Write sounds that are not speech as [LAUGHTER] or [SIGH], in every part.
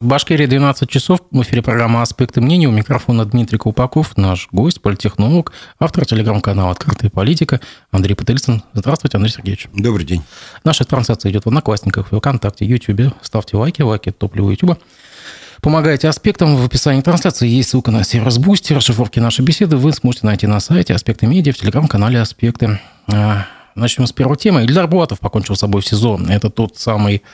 В Башкирии 12 часов. В эфире программа «Аспекты мнений». У микрофона Дмитрий Купаков, наш гость, политтехнолог, автор телеграм-канала «Открытая политика» Андрей Потылицын. Здравствуйте, Андрей Сергеевич. Добрый день. Наша трансляция идет в Одноклассниках, ВКонтакте, Ютубе. Ставьте лайки, лайки – топливо Ютуба. Помогайте аспектам. В описании трансляции есть ссылка на сервис Boosty, расшифровки нашей беседы. Вы сможете найти на сайте «Аспекты медиа» в телеграм-канале «Аспекты». А, начнем с первой темы. Ильдар Булатов покончил с собой в СИЗО. Это тот самый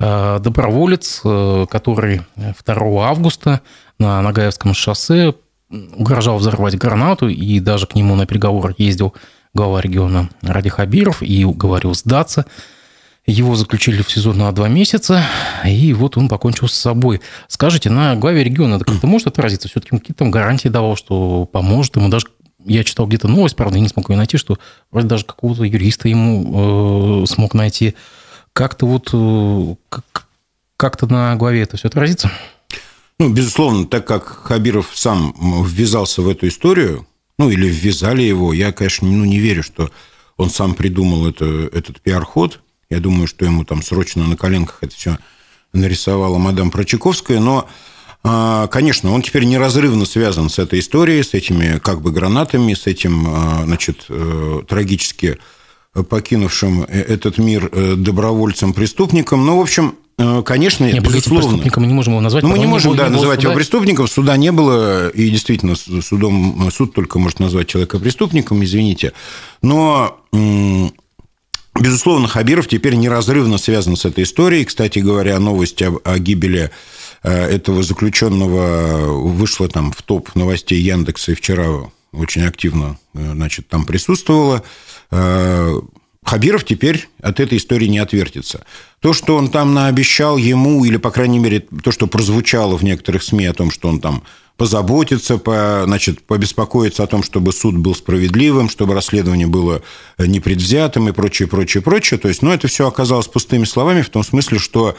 доброволец, э, который 2 августа на Нагаевском шоссе угрожал взорвать гранату, и даже к нему на переговоры ездил глава региона Ради Хабиров и уговорил сдаться. Его заключили в СИЗО на два месяца, и вот он покончил с собой. Скажите, на главе региона это как-то может отразиться? Все-таки какие-то там гарантии давал, что поможет ему? Даже я читал где-то новость, правда, я не смог ее найти, что вроде даже какого-то юриста ему э, смог найти как-то вот э, как-то на главе это все отразится? Ну, безусловно, так как Хабиров сам ввязался в эту историю, ну, или ввязали его, я, конечно, ну, не верю, что он сам придумал это, этот пиар-ход. Я думаю, что ему там срочно на коленках это все нарисовала мадам Прочаковская, но а, Конечно, он теперь неразрывно связан с этой историей, с этими как бы гранатами, с этим, а, значит, э, трагически покинувшим э, этот мир э, добровольцем-преступником. Ну, в общем, э, конечно, не, безусловно. преступником мы не можем его назвать. Ну, мы не можем, да, называть суда... его преступником. Суда не было, и действительно, судом, суд только может назвать человека преступником, извините. Но Безусловно, Хабиров теперь неразрывно связан с этой историей. Кстати говоря, новость о, о гибели этого заключенного вышла там в топ новостей Яндекса и вчера очень активно значит, там присутствовала. Э, Хабиров теперь от этой истории не отвертится. То, что он там наобещал ему, или, по крайней мере, то, что прозвучало в некоторых СМИ о том, что он там позаботится, по, значит, побеспокоится о том, чтобы суд был справедливым, чтобы расследование было непредвзятым и прочее, прочее, прочее. То есть, ну, это все оказалось пустыми словами в том смысле, что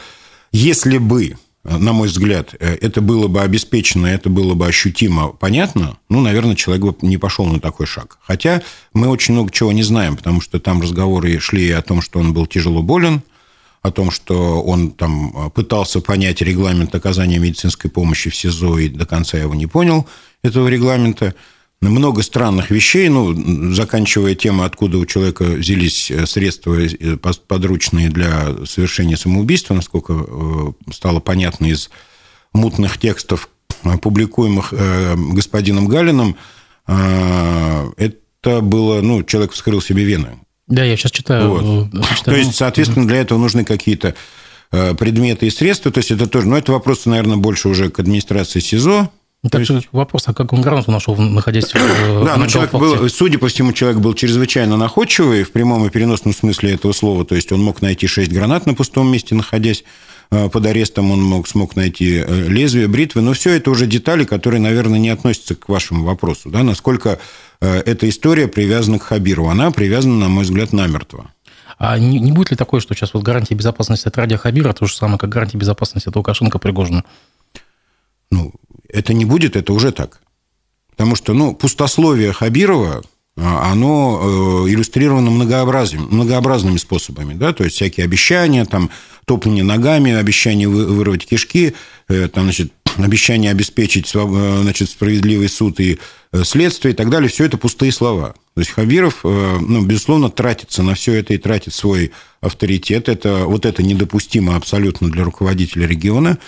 если бы на мой взгляд, э, это было бы обеспечено, это было бы ощутимо понятно, ну, наверное, человек бы не пошел на такой шаг. Хотя мы очень много чего не знаем, потому что там разговоры шли о том, что он был тяжело болен, о том, что он там э, пытался понять регламент оказания медицинской помощи в СИЗО и до конца его не понял, этого регламента много странных вещей, ну, заканчивая тем, откуда у человека взялись э, средства э, подручные для совершения самоубийства, насколько э, стало понятно из мутных текстов, публикуемых господином Галиным, это было, ну, человек вскрыл себе вены. Да, я сейчас читаю. Вот. читаю. То есть, соответственно, для этого нужны какие-то предметы и средства. То есть, это тоже, ну, это вопрос, наверное, больше уже к администрации СИЗО, так есть... вопрос, а как он гранату нашел, находясь в Да, но человек был, судя по всему, человек был чрезвычайно находчивый в прямом и переносном смысле этого слова. То есть он мог найти шесть гранат на пустом месте, находясь э, под арестом, он мог, смог найти э, лезвие, бритвы. Но все это уже детали, которые, наверное, не относятся к вашему вопросу. Да? Насколько э, эта история привязана к Хабиру. Она привязана, на мой взгляд, намертво. А не, не будет ли такое, что сейчас вот гарантия безопасности от радио Хабира то же самое, как гарантия безопасности от Лукашенко Пригожина? Ну, это не будет, это уже так. Потому что, ну, пустословие Хабирова, а, оно э, иллюстрировано многообразными, многообразными способами, да, то есть всякие обещания, там, топление ногами, обещание вырвать кишки, э, там, значит, [CLEARS THROAT] обещание обеспечить э, значит, справедливый суд и следствие и так далее, все это пустые слова. То есть Хабиров, ну, безусловно, тратится на все это и тратит свой авторитет. Это, вот это недопустимо абсолютно для руководителя региона.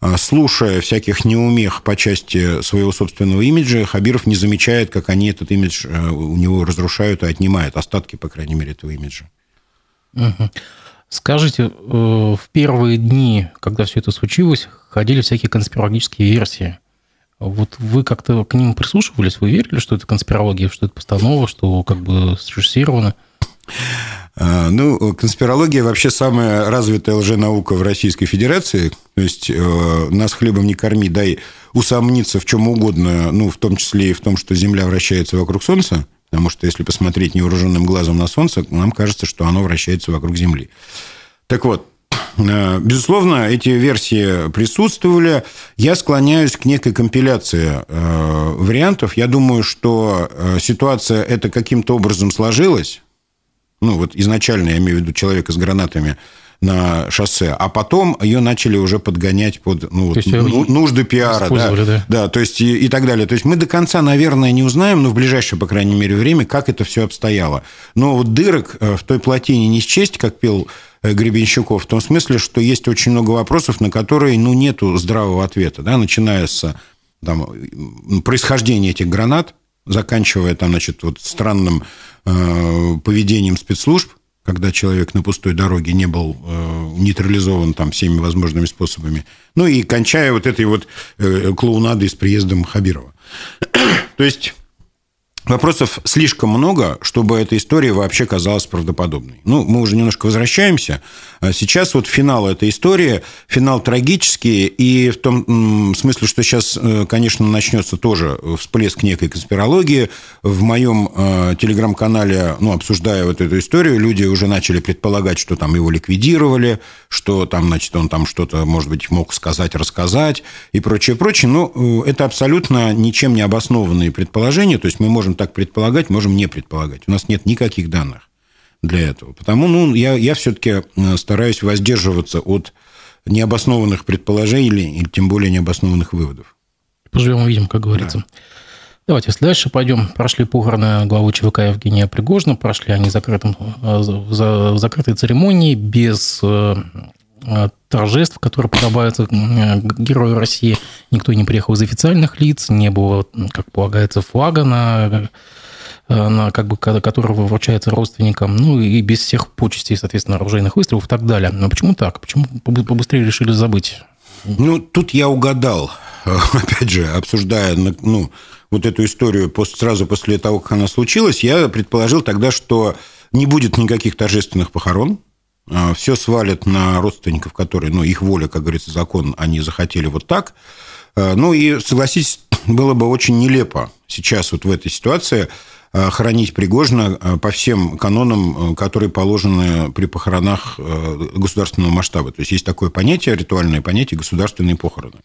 А, слушая всяких неумех по части своего собственного имиджа, Хабиров не замечает, как они этот имидж э, у него разрушают и отнимают, остатки, по крайней мере, этого имиджа. Скажите, э, в первые дни, когда все это случилось, ходили всякие конспирологические версии. Вот вы как-то к ним прислушивались? Вы верили, что это конспирология, что это постанова, что как бы срежиссировано? А, ну, конспирология вообще самая развитая лженаука в Российской Федерации. То есть э, нас хлебом не корми, дай усомниться в чем угодно, ну, в том числе и в том, что Земля вращается вокруг Солнца. Потому что если посмотреть невооруженным глазом на Солнце, нам кажется, что оно вращается вокруг Земли. Так вот, э, Безусловно, эти версии присутствовали. Я склоняюсь к некой компиляции э, вариантов. Я думаю, что ситуация эта каким-то образом сложилась ну, вот изначально, я имею в виду человека с гранатами, на шоссе, а потом ее начали уже подгонять под ну, вот, ну, нужды пиара. Да, да. да, то есть и, и так далее. То есть мы до конца, наверное, не узнаем, но в ближайшее, по крайней мере, время, как это все обстояло. Но вот дырок э, в той плотине не счесть, как пел э, Гребенщиков, в том смысле, что есть очень много вопросов, на которые ну, нету здравого ответа, да, начиная с там, происхождения этих гранат, заканчивая там, значит, вот странным э, поведением спецслужб, когда человек на пустой дороге не был э, нейтрализован там всеми возможными способами. Ну и кончая вот этой вот э, клоунадой с приездом Хабирова. [CLEARS THROAT] То есть Вопросов слишком много, чтобы эта история вообще казалась правдоподобной. Ну, мы уже немножко возвращаемся. А сейчас вот финал этой истории, финал трагический, и в том смысле, что сейчас, э, конечно, начнется тоже всплеск некой конспирологии. В моем э, телеграм-канале, ну, обсуждая вот эту историю, люди уже начали предполагать, что там его ликвидировали, что там, значит, он там что-то, может быть, мог сказать, рассказать и прочее, прочее. Но э, это абсолютно ничем не обоснованные предположения, то есть мы можем так предполагать, можем не предполагать. У нас нет никаких данных для этого. Потому ну, я, я все-таки э, стараюсь воздерживаться от необоснованных предположений или, тем более необоснованных выводов. Поживем увидим, как говорится. Да. Давайте если дальше пойдем. Прошли похороны главы ЧВК Евгения Пригожина, прошли они закрытым, э, в закрытой церемонии, без э, торжеств, которые подобаются герою России. Никто не приехал из официальных лиц, не было, как полагается, флага на на, как бы, которого вручается родственникам, ну и без всех почестей, соответственно, оружейных выстрелов и так далее. Но почему так? Почему побыстрее решили забыть? Ну, тут я угадал, [LAUGHS] опять же, обсуждая ну, вот эту историю сразу после того, как она случилась, я предположил тогда, что не будет никаких торжественных похорон, а, все свалят на родственников, которые, ну, их воля, как говорится, закон, они захотели вот так. Ну, и, согласитесь, было бы очень нелепо сейчас вот в этой ситуации хоронить Пригожина по всем канонам, которые положены при похоронах государственного масштаба. То есть есть такое понятие, ритуальное понятие государственные похороны.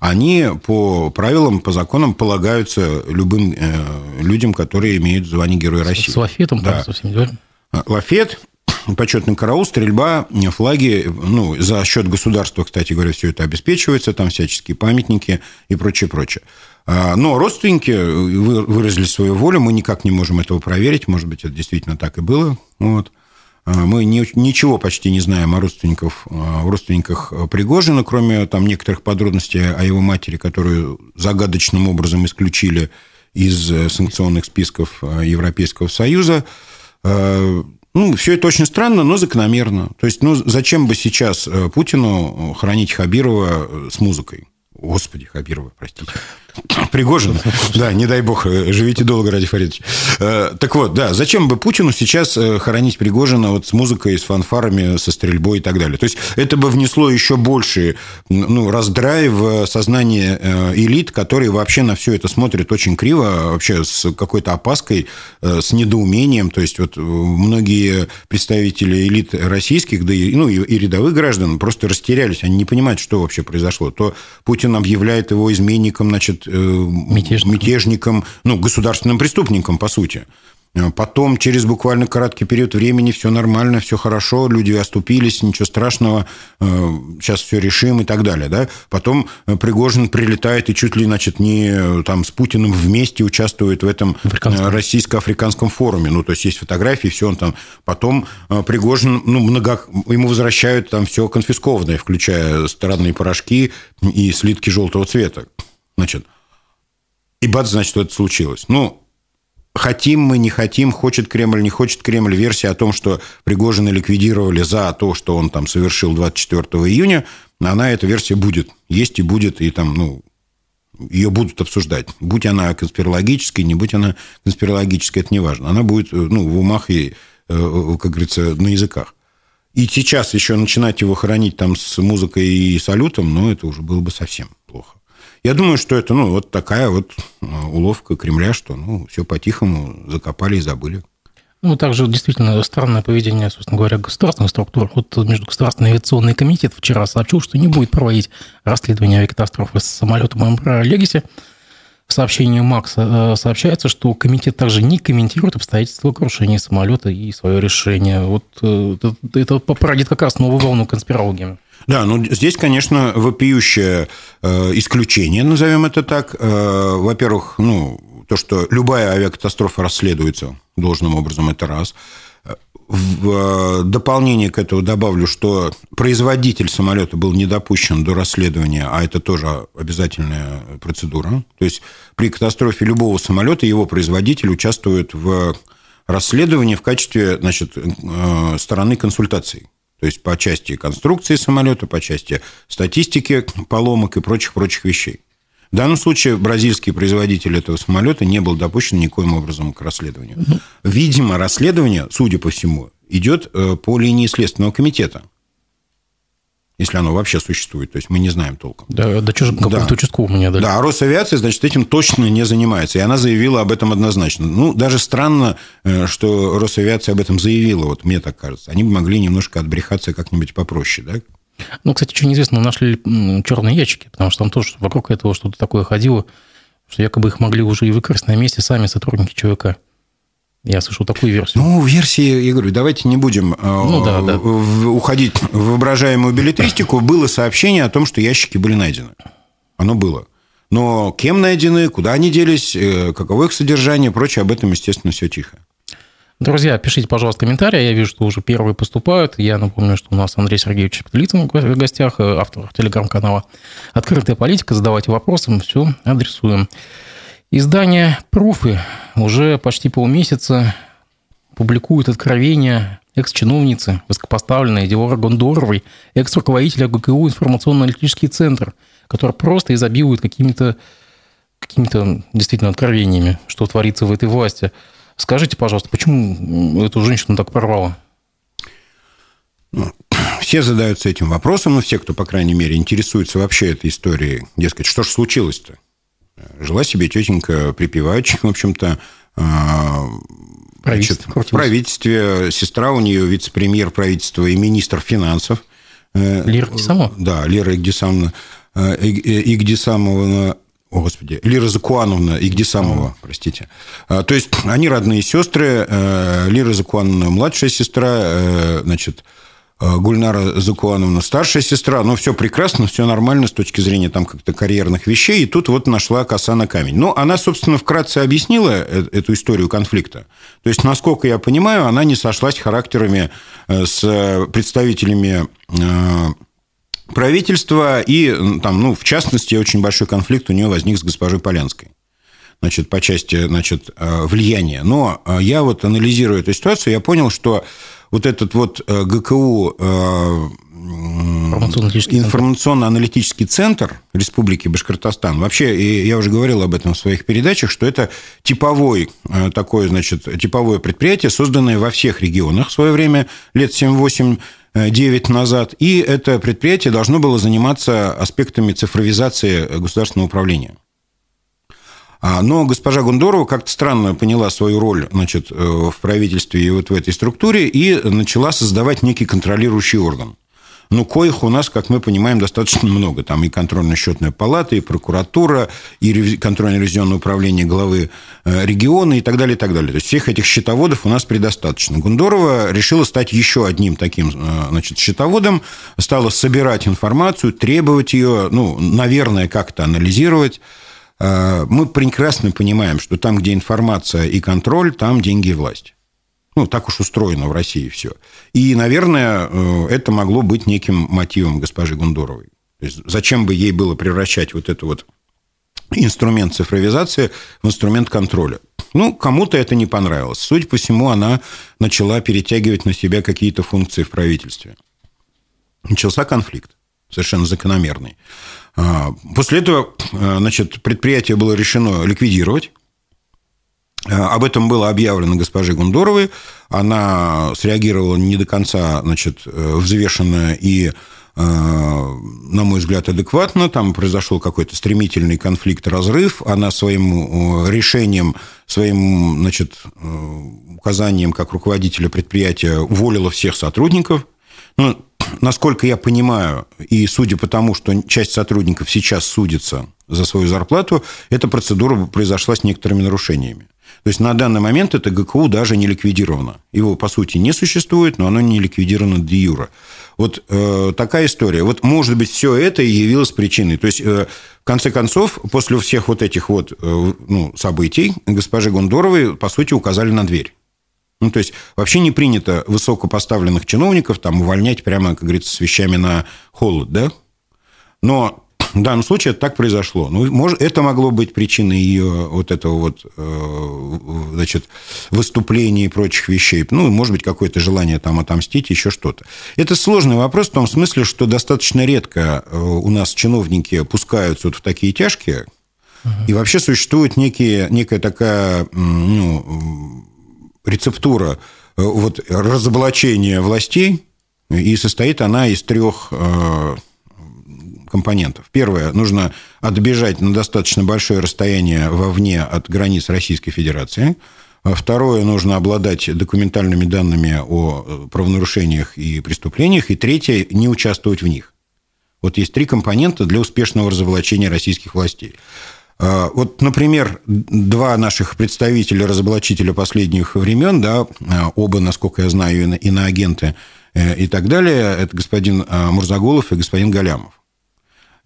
Они по правилам, по законам полагаются любым людям, которые имеют звание Героя России. С лафетом, да. совсем, да? Лафет, [CLEARS THROAT] почетный караул, стрельба, флаги, ну, за счет государства, кстати говоря, все это обеспечивается, там всяческие памятники и прочее, прочее. А, но родственники выразили свою волю, мы никак не можем этого проверить, может быть, это действительно так и было. Вот. А, мы ничего почти не знаем о родственниках, о родственниках Пригожина, кроме там некоторых подробностей о его матери, которую загадочным образом исключили из э, санкционных списков э, Европейского Союза. А, ну, все это очень странно, но закономерно. То есть, ну, зачем бы сейчас э, Путину хранить Хабирова э, с музыкой? Господи, Хабирова, простите. Пригожин. Да, не дай бог, э, живите долго, Ради Фаридович. Э, так вот, да, зачем бы Путину сейчас э, хоронить Пригожина вот с музыкой, с фанфарами, со стрельбой и так далее? То есть это бы внесло еще больше ну, раздрай в сознание элит, которые вообще на все это смотрят очень криво, вообще с какой-то опаской, с недоумением. То есть вот многие представители элит российских, да и, ну, и рядовых граждан просто растерялись. Они не понимают, что вообще произошло. То Путин объявляет его изменником, значит, значит, э, мятежником, ну, государственным преступником, по сути. Э, потом, через буквально короткий период времени, все нормально, все хорошо, люди оступились, ничего страшного, сейчас э, все решим и так далее. Да? Потом Пригожин прилетает и чуть ли, значит, не там, с Путиным вместе участвует в этом российско-африканском форуме. Ну, то есть, есть фотографии, все он там. Потом Пригожин, ну, много... ему возвращают там все конфискованное, включая странные порошки и слитки желтого цвета. Значит, и бац, значит, это случилось. Ну, хотим мы, не хотим, хочет Кремль, не хочет Кремль, версия о том, что Пригожина ликвидировали за то, что он там совершил 24 июня, она, эта версия будет. Есть и будет, и там, ну, ее будут обсуждать. Будь она конспирологической, не будь она конспирологической, это не важно. Она будет ну, в умах и, э, как говорится, на языках. И сейчас еще начинать его хоронить там с музыкой и салютом, ну, это уже было бы совсем. Я думаю, что это ну, вот такая вот э, уловка Кремля, что ну, все по-тихому закопали и забыли. Ну, также действительно странное поведение, собственно говоря, государственных структур. Вот Межгосударственный авиационный комитет вчера сообщил, что не будет проводить расследование авиакатастрофы с самолетом Embraer Legacy. В сообщении Макса сообщается, что комитет также не комментирует обстоятельства крушения самолета и свое решение. Вот это, это породит как раз новую волну конспирологии. Да, ну здесь, конечно, вопиющее э, исключение, назовем это так. Э, во-первых, ну, то, что любая авиакатастрофа расследуется должным образом, это раз. В дополнение к этому добавлю, что производитель самолета был не допущен до расследования, а это тоже обязательная процедура. То есть при катастрофе любого самолета его производитель участвует в расследовании в качестве значит, э, стороны консультаций. То есть по части конструкции самолета, по части статистики поломок и прочих-прочих вещей. В данном случае бразильский производитель этого самолета не был допущен никоим образом к расследованию. Видимо, расследование, судя по всему, идет э, по линии Следственного комитета если оно вообще существует. То есть мы не знаем толком. Да, да что же какому-то да. участковому не дали. Да, а Росавиация, значит, этим точно не занимается. И она заявила об этом однозначно. Ну, даже странно, э, что Росавиация об этом заявила, вот мне так кажется. Они бы могли немножко отбрехаться как-нибудь попроще, да? Ну, кстати, что неизвестно, нашли черные ящики, потому что там тоже вокруг этого что-то такое ходило, что якобы их могли уже и выкрасть на месте сами сотрудники ЧВК. Я слышал такую версию. Ну, версии, я говорю, давайте не будем э, ну, да, да. уходить в воображаемую билетристику. Было сообщение о том, что ящики были найдены. Оно было. Но кем найдены, куда они делись, э, каково их содержание и прочее, об этом, естественно, все тихо. Друзья, пишите, пожалуйста, комментарии. Я вижу, что уже первые поступают. Я напомню, что у нас Андрей Сергеевич Петлицын в гостях, э, автор телеграм-канала «Открытая политика». Задавайте вопросы, мы все адресуем. Издание «Пруфы» уже почти полмесяца публикует откровения экс-чиновницы, высокопоставленной Девора Гондоровой, экс-руководителя ГКУ «Информационно-аналитический центр», который просто изобилует какими-то какими-то действительно откровениями, что творится в этой власти. Скажите, пожалуйста, почему эту женщину так порвало? Ну, [CLEARS THROAT] все задаются этим вопросом, ну, все, кто, по крайней мере, интересуется вообще этой историей. Дескать, что же случилось-то? Жила себе тетенька припеваючи, в общем-то, а, Значит, в правительстве. Сестра у нее вице-премьер правительства и министр финансов. Э, Лера Игдисамова? Да, Лера Игдисамовна. Э, Игдисамовна о, Господи, Лира Закуановна Игдисамова, простите. А, то есть они родные сестры. Э, Лира Закуановна младшая сестра, значит, Гульнара Закуановна старшая сестра, ну, все прекрасно, все нормально с точки зрения там как-то карьерных вещей, и тут вот нашла коса на камень. Ну, она, собственно, вкратце объяснила э, эту историю конфликта. То есть, насколько я понимаю, она не сошлась характерами э, с представителями правительства, и там, ну, в частности, очень большой конфликт у нее возник с госпожой Полянской значит, по части значит, влияния. Но я вот анализируя эту ситуацию, я понял, что вот этот вот э, ГКУ э, информационно-аналитический центр Республики Башкортостан. Вообще, я уже говорил об этом в своих передачах, что это типовой, э, такое, значит, типовое предприятие, созданное во всех регионах в свое время, лет 7-8 9 назад, и это предприятие должно было заниматься аспектами цифровизации государственного управления. А, но госпожа Гундорова как-то странно поняла свою роль значит, э, в правительстве и вот в этой структуре и начала создавать некий контролирующий орган. Ну, коих у нас, как мы понимаем, достаточно много. Там и контрольно-счетная палата, и прокуратура, и контрольно-ревизионное управление главы э, региона и так далее, и так далее. То есть всех этих счетоводов у нас предостаточно. Гундорова решила стать еще одним таким э, значит, счетоводом, стала собирать информацию, требовать ее, ну, наверное, как-то анализировать. А, мы прекрасно понимаем, что там, где информация и контроль, там деньги и власть. Ну, так уж устроено в России все. И, наверное, э, это могло быть неким мотивом госпожи Гундоровой. То есть, зачем бы ей было превращать вот этот вот инструмент цифровизации в инструмент контроля? Ну, кому-то это не понравилось. Судя по всему, она начала перетягивать на себя какие-то функции в правительстве. Начался конфликт, совершенно закономерный. А, после этого а, значит, предприятие было решено ликвидировать. А, об этом было объявлено госпоже Гундоровой. Она среагировала не до конца значит, э, взвешенно и на мой взгляд, адекватно. Там произошел какой-то стремительный конфликт, разрыв. Она своим решением, своим значит, э, указанием как руководителя предприятия уволила всех сотрудников. Ну, насколько я понимаю, и судя по тому, что часть сотрудников сейчас судится за свою зарплату, эта процедура произошла с некоторыми нарушениями. То есть на данный момент это ГКУ даже не ликвидировано. Его, по сути, не существует, но оно не ликвидировано де юра. Вот э, такая история. Вот, может быть, все это и явилось причиной. То есть, э, в конце концов, после всех вот этих вот э, ну, событий, госпоже Гондоровой, по сути, указали на дверь. Ну, то есть, вообще не принято высокопоставленных чиновников там увольнять прямо, как говорится, с вещами на холод, да? Но в данном случае это так произошло. Ну, может, это могло быть причиной ее вот этого вот, э, значит, выступления и прочих вещей. Ну, может быть, какое-то желание там отомстить, еще что-то. Это сложный вопрос в том смысле, что достаточно редко э, у нас чиновники опускаются вот в такие тяжкие, и вообще существует некие, некая такая ну, рецептура э, вот, разоблачения властей, и состоит она из трех э, компонентов. Первое, нужно отбежать на достаточно большое расстояние вовне от границ Российской Федерации. Второе, нужно обладать документальными данными о э, правонарушениях и преступлениях. И третье, не участвовать в них. Вот есть три компонента для успешного разоблачения российских властей. А, вот, например, два наших представителя, разоблачителя последних времен, да, а, оба, насколько я знаю, иноагенты э, и так далее, это господин а, Мурзагулов и господин Галямов.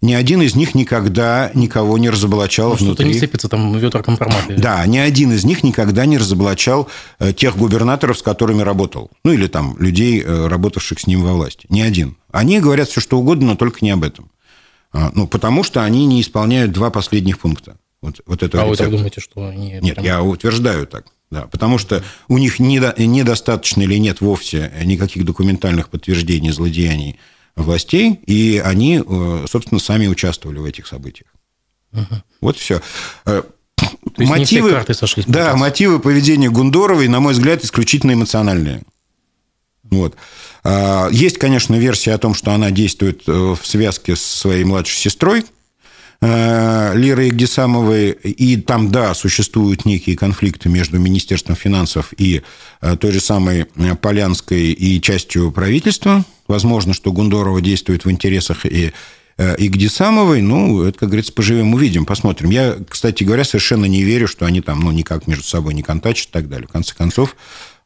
Ни один из них никогда никого не разоблачал ну, внутри. Что-то не сыпется там ветер компромата. Да, ни один из них никогда не разоблачал э, тех губернаторов, с которыми работал. Ну, или там людей, э, работавших с ним во власти. Ни один. Они говорят все, что угодно, но только не об этом. А, ну, потому что они не исполняют два последних пункта. Вот, вот этого а рецепта. вы так думаете, что они... Нет, прям... я утверждаю так. Да, потому что у них недо, недостаточно или нет вовсе никаких документальных подтверждений злодеяний властей, и они, э, собственно, сами участвовали в этих событиях. Угу. Вот все. Э, То мотивы, карты сошлись. Да, мотивы поведения Гундоровой, на мой взгляд, исключительно эмоциональные. Вот. А, есть, конечно, версия о том, что она действует э, в связке с своей младшей сестрой, э, Лирой Гдисамовой, и там, да, существуют некие конфликты между Министерством финансов и э, той же самой Полянской и частью правительства. Возможно, что Гундорова действует в интересах и и Гдисамовой, ну, это, как говорится, поживем, увидим, посмотрим. Я, кстати говоря, совершенно не верю, что они там, ну, никак между собой не контачат и так далее. В конце концов,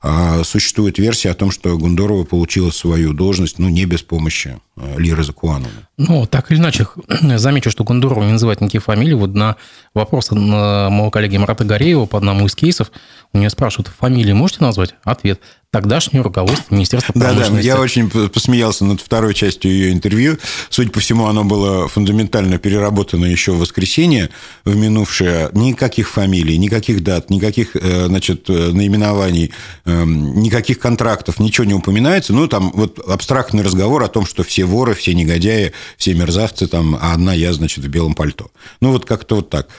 а существует версия о том, что Гундорова получила свою должность, ну, не без помощи э, Лиры Закуановны. Ну, так или иначе, [CLEARS THROAT] замечу, что Гундорова не называет никаких фамилий. Вот на вопрос моего коллеги Марата Гореева по одному из кейсов у нее спрашивают, фамилии можете назвать? Ответ – тогдашнее руководство Министерства промышленности. Да, да, я очень посмеялся над второй частью ее интервью. Судя по всему, оно было фундаментально переработано еще в воскресенье, в минувшее. Никаких фамилий, никаких дат, никаких, э, значит, э, наименований, эм, никаких контрактов, ничего не упоминается. Ну, там вот абстрактный разговор о том, что все воры, все негодяи, все мерзавцы, там, а одна я, значит, в белом пальто. Ну, вот как-то вот так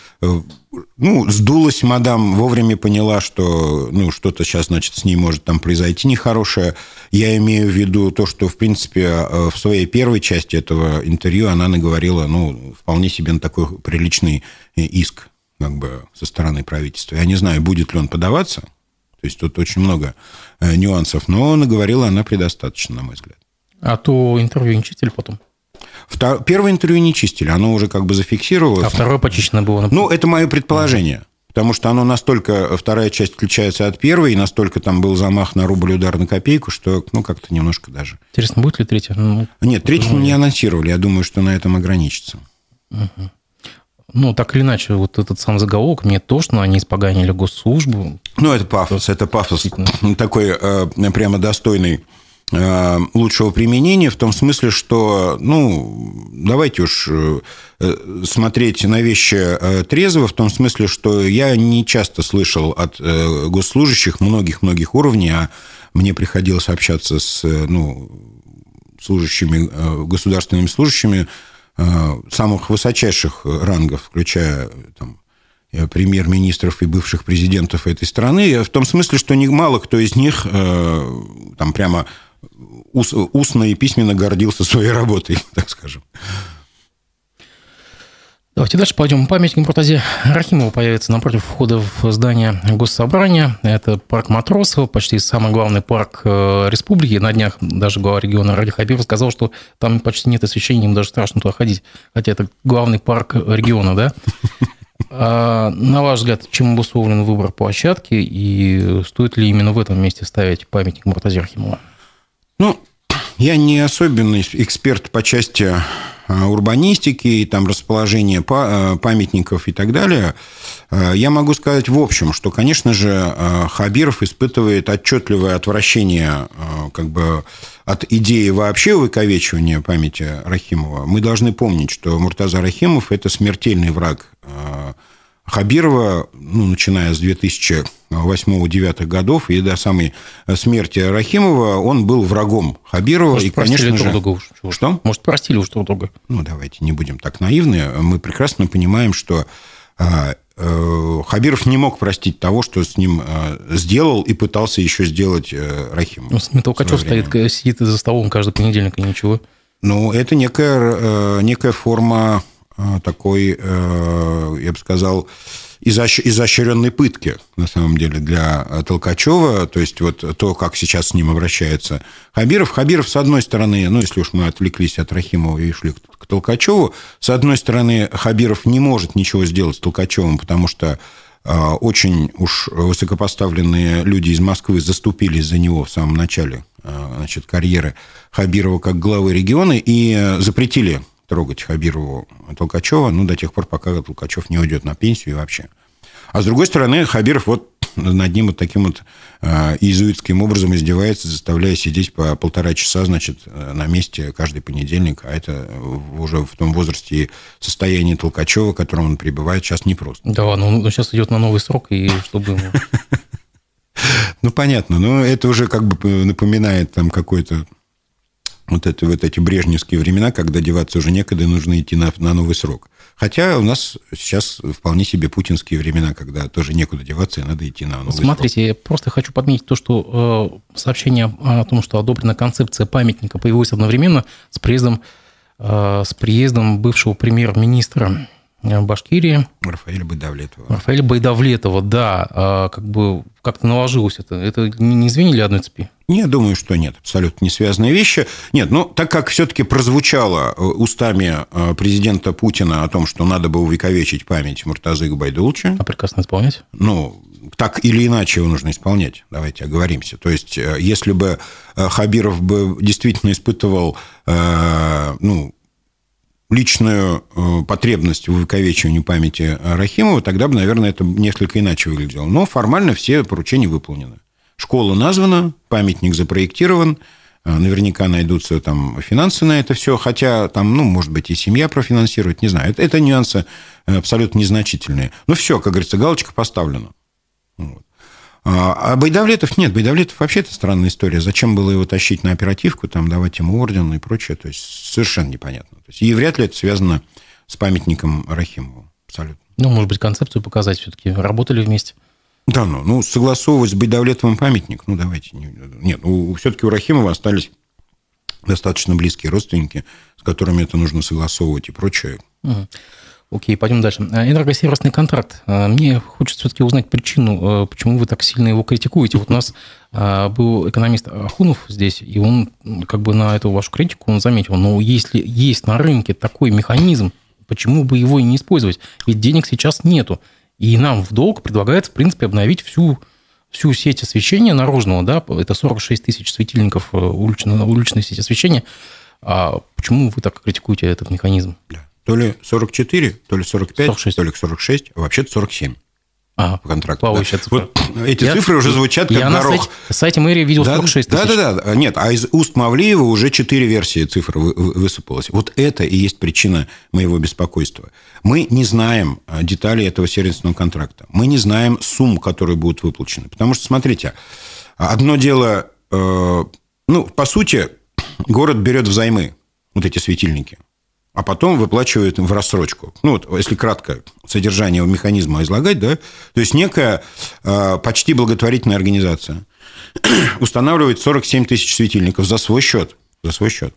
ну, сдулась мадам, вовремя поняла, что ну, что-то сейчас, значит, с ней может там произойти нехорошее. Я имею в виду то, что, в принципе, э, в своей первой части этого интервью она наговорила, ну, вполне себе на такой приличный э, иск как бы со стороны правительства. Я не знаю, будет ли он подаваться, то есть тут очень много э, нюансов, но наговорила она предостаточно, на мой взгляд. А то интервью не чистили потом? Втор... Первое интервью не чистили, оно уже как бы зафиксировалось. А второе почищено было? Ну, это мое предположение. Потому что оно настолько, вторая часть отличается от первой, и настолько там был замах на рубль удар на копейку, что, ну, как-то немножко даже. Интересно, будет ли третья? Ну, Нет, третью не анонсировали. Я думаю, что на этом ограничится. Угу. Ну, так или иначе, вот этот сам заголовок, мне тошно, они испоганили госслужбу. Ну, это пафос, это пафос такой э, прямо достойный лучшего применения в том смысле, что, ну, давайте уж э, смотреть на вещи э, трезво, в том смысле, что я не часто слышал от госслужащих многих-многих уровней, а мне приходилось общаться с, ну, служащими, государственными служащими самых высочайших рангов, включая там, премьер-министров и бывших президентов этой страны, в том смысле, что мало кто из них там прямо ус, устно и письменно гордился своей работой, [LAUGHS] так скажем. Давайте дальше пойдем. Памятник Муртазе Рахимова появится напротив входа в здание Госсобрания. Это парк Матросова, почти самый главный парк э, республики. На днях даже глава региона Ради Хабиров сказал, что там почти нет освещения, им даже страшно туда ходить. Хотя это главный парк региона, да? [LAUGHS] А, на ваш взгляд, чем обусловлен выбор площадки и стоит ли именно в этом месте ставить памятник Муртазе Рахимова? Ну, я не особенный эксперт по части Э, урбанистики, и там расположение э, памятников и так далее, э, я могу сказать в общем, что, конечно же, Хабиров испытывает отчетливое отвращение как бы, от идеи вообще увековечивания памяти Рахимова. Мы должны помнить, что Муртаза Рахимов – это смертельный враг Хабирова, ну, начиная с 2008-2009 годов и до самой смерти Рахимова, он был врагом Хабирова. Может, и, конечно же... друг друга Что? Может, простили уж друг друга. Ну, давайте не будем так наивны. Мы прекрасно понимаем, что а, э, Хабиров не мог простить того, что с ним а, сделал и пытался еще сделать э, Рахимов. Ну, Толкачев стоит, сидит за столом каждый понедельник и ничего. Ну, это некая, э, некая форма Э, такой, э, я бы сказал, изощренной пытки, на самом деле, для Толкачева. То есть, вот то, как сейчас с ним обращается Хабиров. Хабиров, с одной стороны, ну, если уж мы отвлеклись от Рахимова и шли к Толкачеву, с одной стороны, Хабиров не может ничего сделать с Толкачевым, потому что э, очень уж высокопоставленные люди из Москвы заступились за него в самом начале значит, карьеры Хабирова как главы региона и запретили трогать Хабирову Толкачева, ну, до тех пор, пока Толкачев не уйдет на пенсию и вообще. А с другой стороны, Хабиров вот [CLEARS THROAT] над ним вот таким вот э, иезуитским образом издевается, заставляя сидеть по полтора часа, значит, э, на месте каждый понедельник, а это уже в том возрасте и состоянии Толкачева, в котором он пребывает, сейчас непросто. Да, но он сейчас идет на новый срок, и чтобы [LAUGHS] Ну, понятно, но это уже как бы напоминает там какой-то вот, это, вот эти брежневские времена, когда деваться уже некогда, нужно идти на, на новый срок. Хотя у нас сейчас вполне себе путинские времена, когда тоже некуда деваться, и надо идти на новый Смотрите, срок. я просто хочу подметить то, что э, сообщение о том, что одобрена концепция памятника, появилось одновременно с приездом, э, с приездом бывшего премьер-министра Э, Башкирии. Рафаэля Байдавлетова. Рафаэля Байдавлетова, да. А как бы как-то наложилось это. Это не звенили одной цепи? Не, думаю, что нет. Абсолютно не связанные вещи. Нет, ну, так как все-таки прозвучало э, устами э, президента Путина о том, что надо бы увековечить память Муртазы Габайдулча. А прекрасно исполнять? Ну, так или иначе его нужно исполнять. Давайте оговоримся. То есть, если бы Хабиров бы действительно испытывал, ну, личную э, потребность в увековечивании памяти Рахимова, тогда бы, наверное, это несколько иначе выглядело. Но формально все поручения выполнены. Школа названа, памятник запроектирован, э, наверняка найдутся там финансы на это все, хотя там, ну, может быть, и семья профинансирует, не знаю. Это, это нюансы э, абсолютно незначительные. Но все, как говорится, галочка поставлена. Вот. А, а Байдавлетов нет. Байдавлетов вообще это странная история. Зачем было его тащить на оперативку, там, давать ему орден и прочее. То есть, совершенно непонятно. То есть, и вряд ли это связано с памятником Рахимову. Абсолютно. Ну, может быть, концепцию показать все-таки. Работали вместе. Да, ну, ну согласовывать с Байдавлетовым памятник, ну, давайте. Нет, ну, все-таки у Рахимова остались достаточно близкие родственники, с которыми это нужно согласовывать и прочее. Угу. Окей, пойдем дальше. Э, энергосервисный контракт. Э, мне хочется все-таки узнать причину, э, почему вы так сильно его критикуете. Вот у нас был экономист Ахунов здесь, и он как бы на эту вашу критику он заметил, но если есть на рынке такой механизм, почему бы его и не использовать? Ведь денег сейчас нету. И нам в долг предлагается, в принципе, обновить всю, всю сеть освещения наружного, да, это 46 тысяч светильников уличной, уличной сети освещения. А почему вы так критикуете этот механизм? Да то ли 44, то ли 45, 46. то ли 46, а вообще-то 47 ага, по контракту. Плавающая да. цифра. Вот [CLEARS THROAT] эти я, цифры уже звучат как я горох. на сайте, сайте мэрии видел да, 46 тысяч. Да, да, да. Нет, а из уст Мавлиева уже 4 версии цифр высыпалось. Вот это и есть причина моего беспокойства. Мы не знаем а, деталей этого сервисного контракта. Мы не знаем сумм, которые будут выплачены. Потому что, смотрите, одно дело... Э, ну, по сути, город берет взаймы вот эти светильники – а потом выплачивают в рассрочку. Ну, вот, если кратко содержание механизма излагать, да, то есть некая э, почти благотворительная организация [CLEARS THROAT] устанавливает 47 тысяч светильников за свой счет. За свой счет.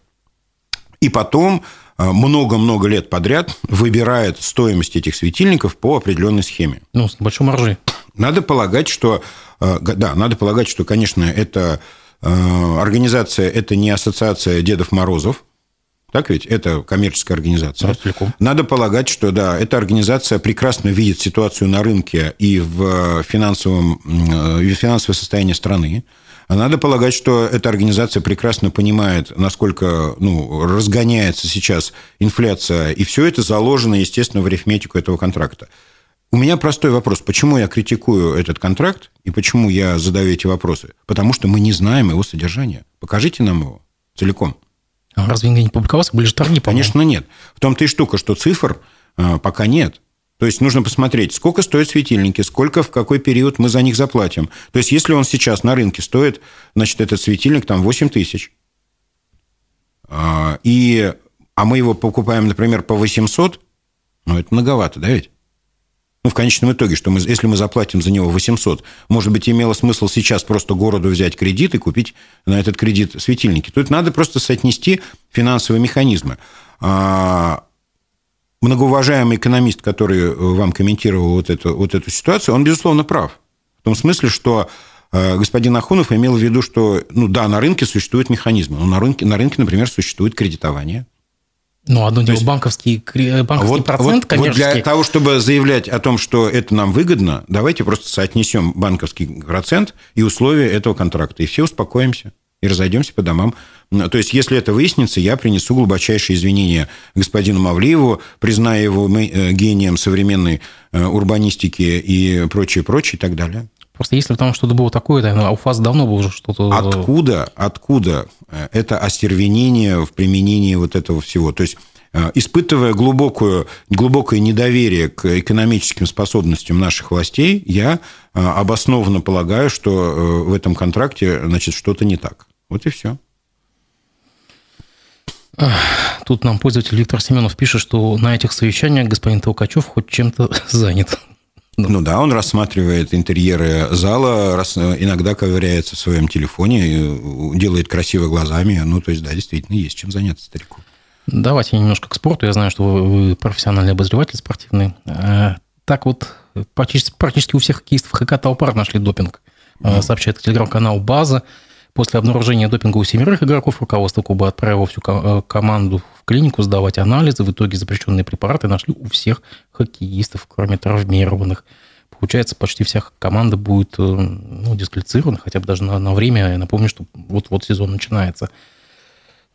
И потом много-много лет подряд выбирает стоимость этих светильников по определенной схеме. Ну, с большой маржей. Надо полагать, что, да, надо полагать, что, конечно, это организация, это не ассоциация Дедов Морозов, так ведь? Это коммерческая организация. Да, Надо полагать, что да, эта организация прекрасно видит ситуацию на рынке и в финансовом, в финансовое состояние страны. Надо полагать, что эта организация прекрасно понимает, насколько ну, разгоняется сейчас инфляция, и все это заложено, естественно, в арифметику этого контракта. У меня простой вопрос. Почему я критикую этот контракт и почему я задаю эти вопросы? Потому что мы не знаем его содержания. Покажите нам его целиком. А разве не публиковался? Были же торги, Конечно, нет. В том-то и штука, что цифр э, пока нет. То есть нужно посмотреть, сколько стоят светильники, сколько в какой период мы за них заплатим. То есть если он сейчас на рынке стоит, значит, этот светильник там 8 тысяч, а, и, а мы его покупаем, например, по 800, ну, это многовато, да ведь? Ну, в конечном итоге, что мы, если мы заплатим за него 800, может быть, имело смысл сейчас просто городу взять кредит и купить на этот кредит светильники. Тут надо просто соотнести финансовые механизмы. А, многоуважаемый экономист, который вам комментировал вот эту, вот эту ситуацию, он, безусловно, прав. В том смысле, что э, господин Ахунов имел в виду, что, ну да, на рынке существуют механизмы. Но на рынке, на рынке например, существует кредитование. Ну, одно дело есть, банковский, банковский вот, процент вот, коммерческий. Вот для того, чтобы заявлять о том, что это нам выгодно, давайте просто соотнесем банковский процент и условия этого контракта, и все успокоимся и разойдемся по домам. То есть, если это выяснится, я принесу глубочайшие извинения господину Мавлиеву, признаю его э, гением современной э, урбанистики и прочее, прочее и так далее. Просто если там что-то было такое, то у вас давно было уже что-то... Откуда, откуда э, это остервенение в применении вот этого всего? То есть испытывая глубокую, глубокое недоверие к экономическим способностям наших властей, я обоснованно полагаю, что в этом контракте значит, что-то не так. Вот и все. Тут нам пользователь Виктор Семенов пишет, что на этих совещаниях господин Толкачев хоть чем-то [LAUGHS] занят. Ну. ну да, он рассматривает интерьеры зала, раз, иногда ковыряется в своем телефоне, делает красиво глазами. Ну, то есть, да, действительно, есть чем заняться старику. Давайте немножко к спорту. Я знаю, что вы профессиональный обозреватель спортивный. Э, так вот, практически, практически у всех хоккеистов ХК Толпар нашли допинг. Mm. Сообщает телеграм-канал «База». После обнаружения допинга у семерых игроков руководство клуба отправило всю э, команду клинику сдавать анализы. В итоге запрещенные препараты нашли у всех хоккеистов, кроме травмированных. Получается, почти вся команда будет э, ну, дисквалифицирована, хотя бы даже на, на время. Я напомню, что вот-вот сезон начинается.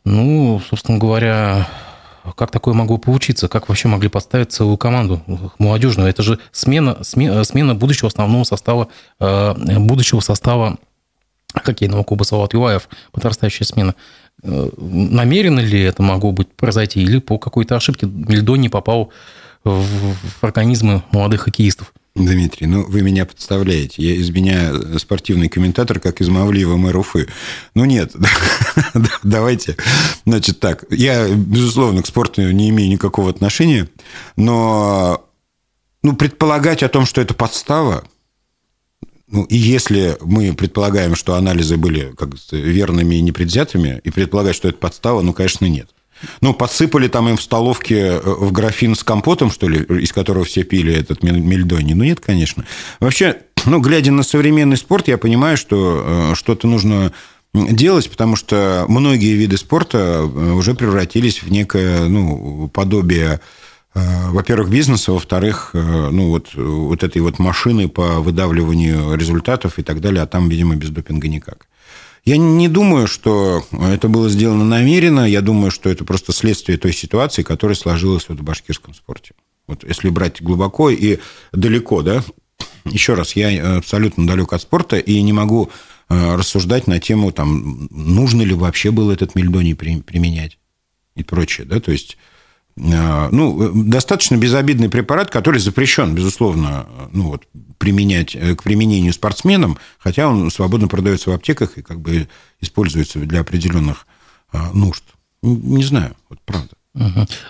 Ну, собственно говоря, как такое могло получиться? Как вообще могли поставить целую команду молодежную? Это же смена, смена, смена будущего основного состава, э, будущего состава хоккейного клуба «Салават Юлаев», подрастающая смена. Э, намеренно ли это могло быть произойти, или по какой-то ошибке Мельдон не попал в организмы молодых хоккеистов? Дмитрий, ну вы меня подставляете. Я из меня спортивный комментатор, как из Мавлиева мэр Уфы. Ну нет, [LAUGHS] давайте. Значит так, я, безусловно, к спорту не имею никакого отношения, но ну, предполагать о том, что это подстава, ну, и если мы предполагаем, что анализы были как верными и непредвзятыми, и предполагать, что это подстава, ну, конечно, нет. Ну, подсыпали там им в столовке э, в графин с компотом, что ли, из которого все пили этот мельдоний? Ну, нет, конечно. Вообще, [CLEARS THROAT] ну, глядя на современный спорт, я понимаю, что э, что-то нужно делать, потому что многие виды спорта э, уже превратились в некое ну, подобие во-первых, бизнеса, во-вторых, э, ну, вот, вот этой вот машины по выдавливанию результатов и так далее, а там, видимо, без допинга никак. Я не думаю, что это было сделано намеренно. Я думаю, что это просто следствие той ситуации, которая сложилась вот в башкирском спорте. Вот если брать глубоко и далеко, да, еще раз, я абсолютно далек от спорта и не могу э, рассуждать на тему, там, нужно ли вообще было этот мельдоний применять и прочее, да, то есть Э, ну, достаточно безобидный препарат, который запрещен, безусловно, ну, вот, применять, э, к применению спортсменам, хотя он свободно продается в аптеках и как бы используется для определенных э, нужд. Не знаю, вот правда.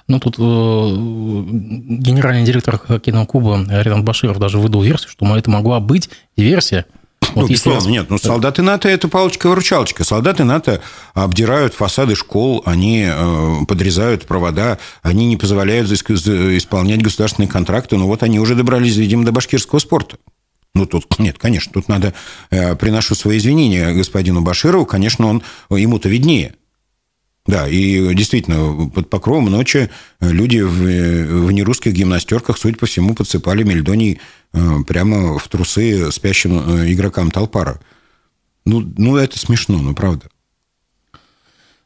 Ну, тут э, генеральный директор клуба Ренат Баширов даже выдал версию, что это могла быть версия Вот ну, безусловно, раз... нет. Ну, солдаты НАТО – это палочка-выручалочка. Солдаты НАТО обдирают фасады школ, они э, подрезают провода, они не позволяют исполнять государственные контракты. Ну, вот они уже добрались, видимо, до башкирского спорта. Ну, тут, [LAUGHS] нет, конечно, тут надо, э, приношу свои извинения господину Баширову, конечно, он, ему-то виднее. Да, и действительно, под покровом ночи люди в, в нерусских гимнастерках, судя по всему, подсыпали мельдоний э, прямо в трусы спящим э, игрокам Талпара. Ну, ну, это смешно, ну, правда.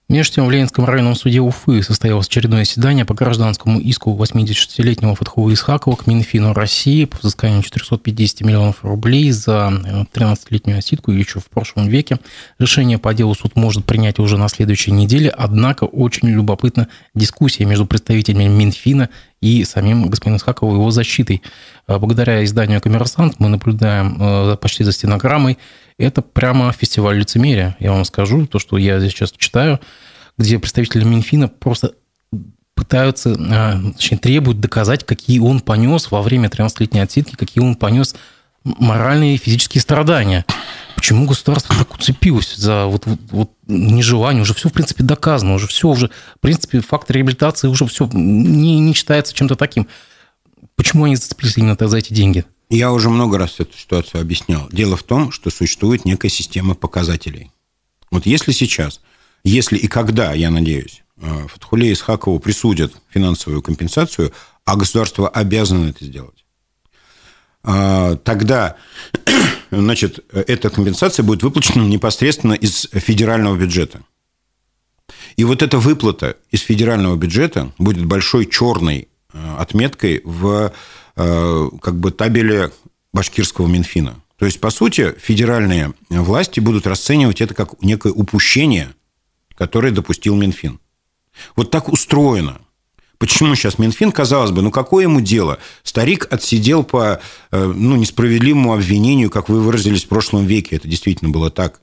Между тем, в Ленинском районном суде Уфы состоялось очередное заседание по гражданскому иску 86-летнего Фатхова Исхакова к Минфину России по взысканию 450 миллионов рублей за 13-летнюю осидку еще в прошлом веке. Решение по делу суд может принять уже на следующей неделе, однако очень любопытна дискуссия между представителями Минфина и самим господином Исхаковым и его защитой. Благодаря изданию «Коммерсант» мы наблюдаем э, почти за стенограммой это прямо фестиваль лицемерия. Я вам скажу, то, что я здесь сейчас читаю, где представители Минфина просто пытаются, а, точнее, требуют доказать, какие он понес во время 13-летней отсидки, какие он понес моральные и физические страдания. Почему государство так уцепилось за вот, вот, вот нежелание? Уже все, в принципе, доказано, уже все, уже, в принципе, факт реабилитации уже все не, не считается чем-то таким. Почему они зацепились именно за эти деньги? Я уже много раз эту ситуацию объяснял. Дело в том, что существует некая система показателей. Вот если сейчас, если и когда, я надеюсь, э, Фатхуле Исхакову присудят финансовую компенсацию, а государство обязано это сделать, тогда [CLEARS THROAT] значит, эта компенсация будет выплачена непосредственно из федерального бюджета. И вот эта выплата из федерального бюджета будет большой черной э, отметкой в Э, как бы табеле башкирского Минфина. То есть, по сути, федеральные власти будут расценивать это как некое упущение, которое допустил Минфин. Вот так устроено. Почему сейчас Минфин, казалось бы, ну какое ему дело? Старик отсидел по э, ну, несправедливому обвинению, как вы выразились в прошлом веке. Это действительно было так.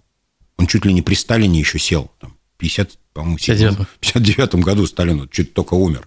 Он чуть ли не при Сталине еще сел. Там, 50, по-моему, 59. 59 году Сталин чуть только умер.